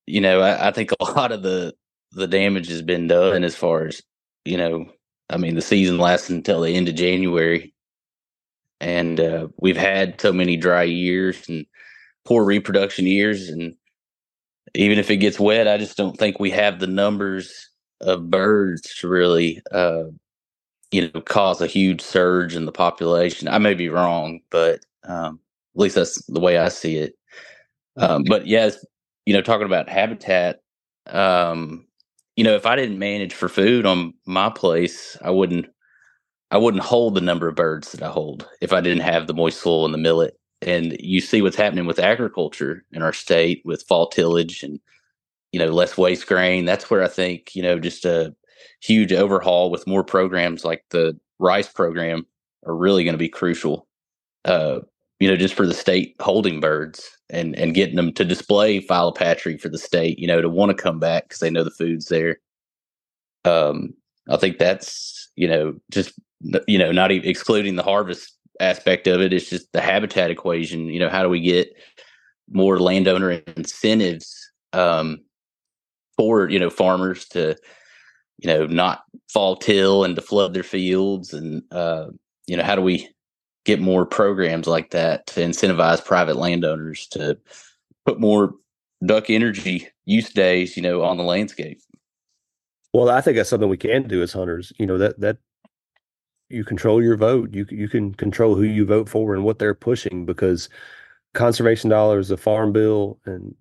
you know, I, I, think a [laughs] lot of the the damage has been done as far as you know. I mean, the season lasts until the end of January, and uh, we've had so many dry years and poor reproduction years, and even if it gets wet, I just don't think we have the numbers of birds to really, uh, you know, cause a huge surge in the population. I may be wrong, but um, at least that's the way I see it. Um, but yes, you know, talking about habitat, um, you know, if I didn't manage for food on my place, I wouldn't I wouldn't hold the number of birds that I hold if I didn't have the moist soil and the millet. And you see what's happening with agriculture in our state with fall tillage and you know less waste grain. That's where I think you know just a huge overhaul with more programs like the rice program are really going to be crucial. Uh, you know, just for the state holding birds and and getting them to display philopatry for the state, you know, to want to come back because they know the food's there. Um, I think that's you know just you know, not even excluding the harvest aspect of it, it's just the habitat equation. You know, how do we get more landowner incentives um, for you know farmers to you know not fall till and to flood their fields and uh, you know how do we get more programs like that to incentivize private landowners to put more duck energy use days you know on the landscape. Well i think that's something we can do as hunters. You know that that you control your vote. You you can control who you vote for and what they're pushing because conservation dollars the farm bill and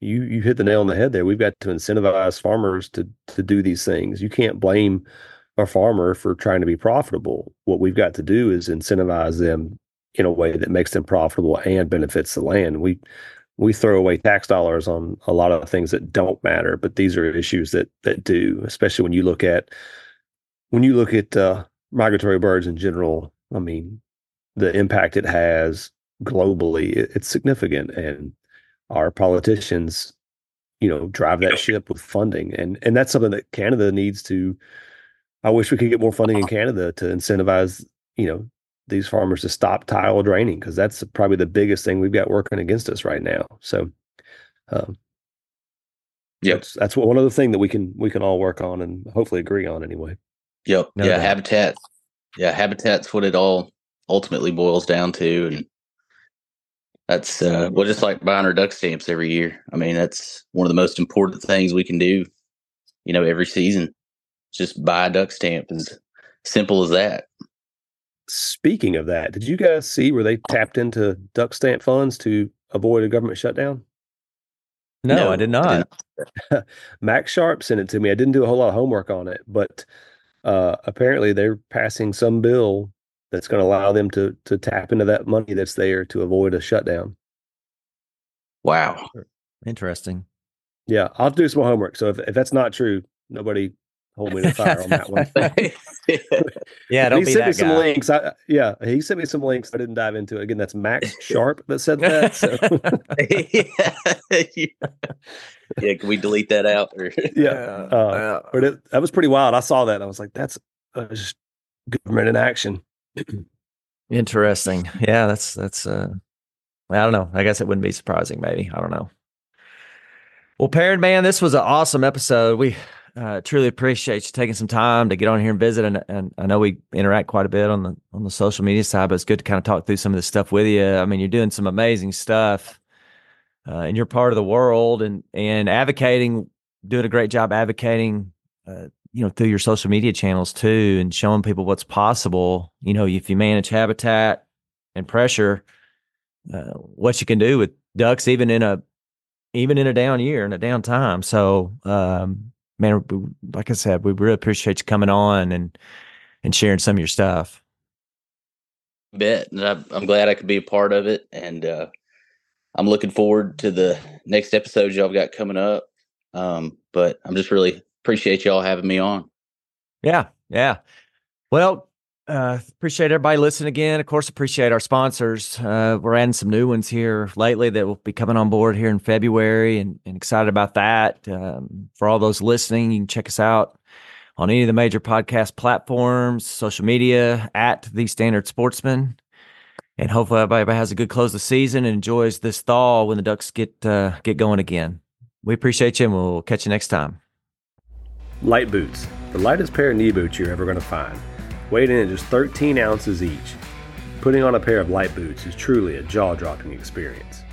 you you hit the nail on the head there. We've got to incentivize farmers to to do these things. You can't blame a farmer for trying to be profitable. What we've got to do is incentivize them in a way that makes them profitable and benefits the land. We we throw away tax dollars on a lot of things that don't matter, but these are issues that that do, especially when you look at when you look at uh, migratory birds in general. I mean, the impact it has globally, it, it's significant, and our politicians, you know, drive that ship with funding, and and that's something that Canada needs to I wish we could get more funding in Canada to incentivize, you know, these farmers to stop tile draining because that's probably the biggest thing we've got working against us right now. So, um, yeah, that's, that's one other thing that we can we can all work on and hopefully agree on anyway. Yep. No yeah, doubt. habitat. Yeah, habitat's what it all ultimately boils down to, and that's uh, well, just like buying our duck stamps every year. I mean, that's one of the most important things we can do. You know, every season just buy a duck stamp. As simple as that. Speaking of that, did you guys see where they tapped into duck stamp funds to avoid a government shutdown? No, no I did not. I [laughs] Max Sharp sent it to me. I didn't do a whole lot of homework on it, but uh, apparently they're passing some bill that's going to allow them to to tap into that money that's there to avoid a shutdown. Wow, interesting. Yeah, I'll do some homework. So if, if that's not true, nobody hold me to fire on that one. [laughs] [laughs] yeah, don't he be sent that me some guy. links. I, yeah, he sent me some links. I didn't dive into it. Again, that's Max [laughs] Sharp that said that. So. yeah, can we delete that out? Or... yeah, uh, but it, that was pretty wild. I saw that. I was like, that's uh, just government in action. [clears throat] Interesting. Yeah, that's that's. uh I don't know. I guess it wouldn't be surprising. Maybe I don't know. Well, Perrin, man, this was an awesome episode. We uh, truly appreciate you taking some time to get on here and visit. And, and I know we interact quite a bit on the on the social media side, but it's good to kind of talk through some of this stuff with you. I mean, you're doing some amazing stuff uh, in your part of the world, and and advocating, doing a great job advocating. Uh, you know, through your social media channels too, and showing people what's possible. You know, if you manage habitat and pressure, uh, what you can do with ducks, even in a even in a down year and a down time. So, um, man, like I said, we really appreciate you coming on and and sharing some of your stuff. Bet, and I'm glad I could be a part of it, and uh, I'm looking forward to the next episode y'all got coming up. Um, but I'm just really appreciate y'all having me on. Yeah, yeah. Well, uh, appreciate everybody listening again. Of course, appreciate our sponsors. Uh, we're adding some new ones here lately that will be coming on board here in February, and, and excited about that. Um, for all those listening, you can check us out on any of the major podcast platforms, social media at the Standard Sportsman, and hopefully everybody has a good close of the season and enjoys this thaw when the Ducks get uh, get going again. We appreciate you, and we'll catch you next time. Lite Boots, the lightest pair of knee boots you're ever going to find weighed in at just 13 ounces each. Putting on a pair of Lite Boots is truly a jaw dropping experience.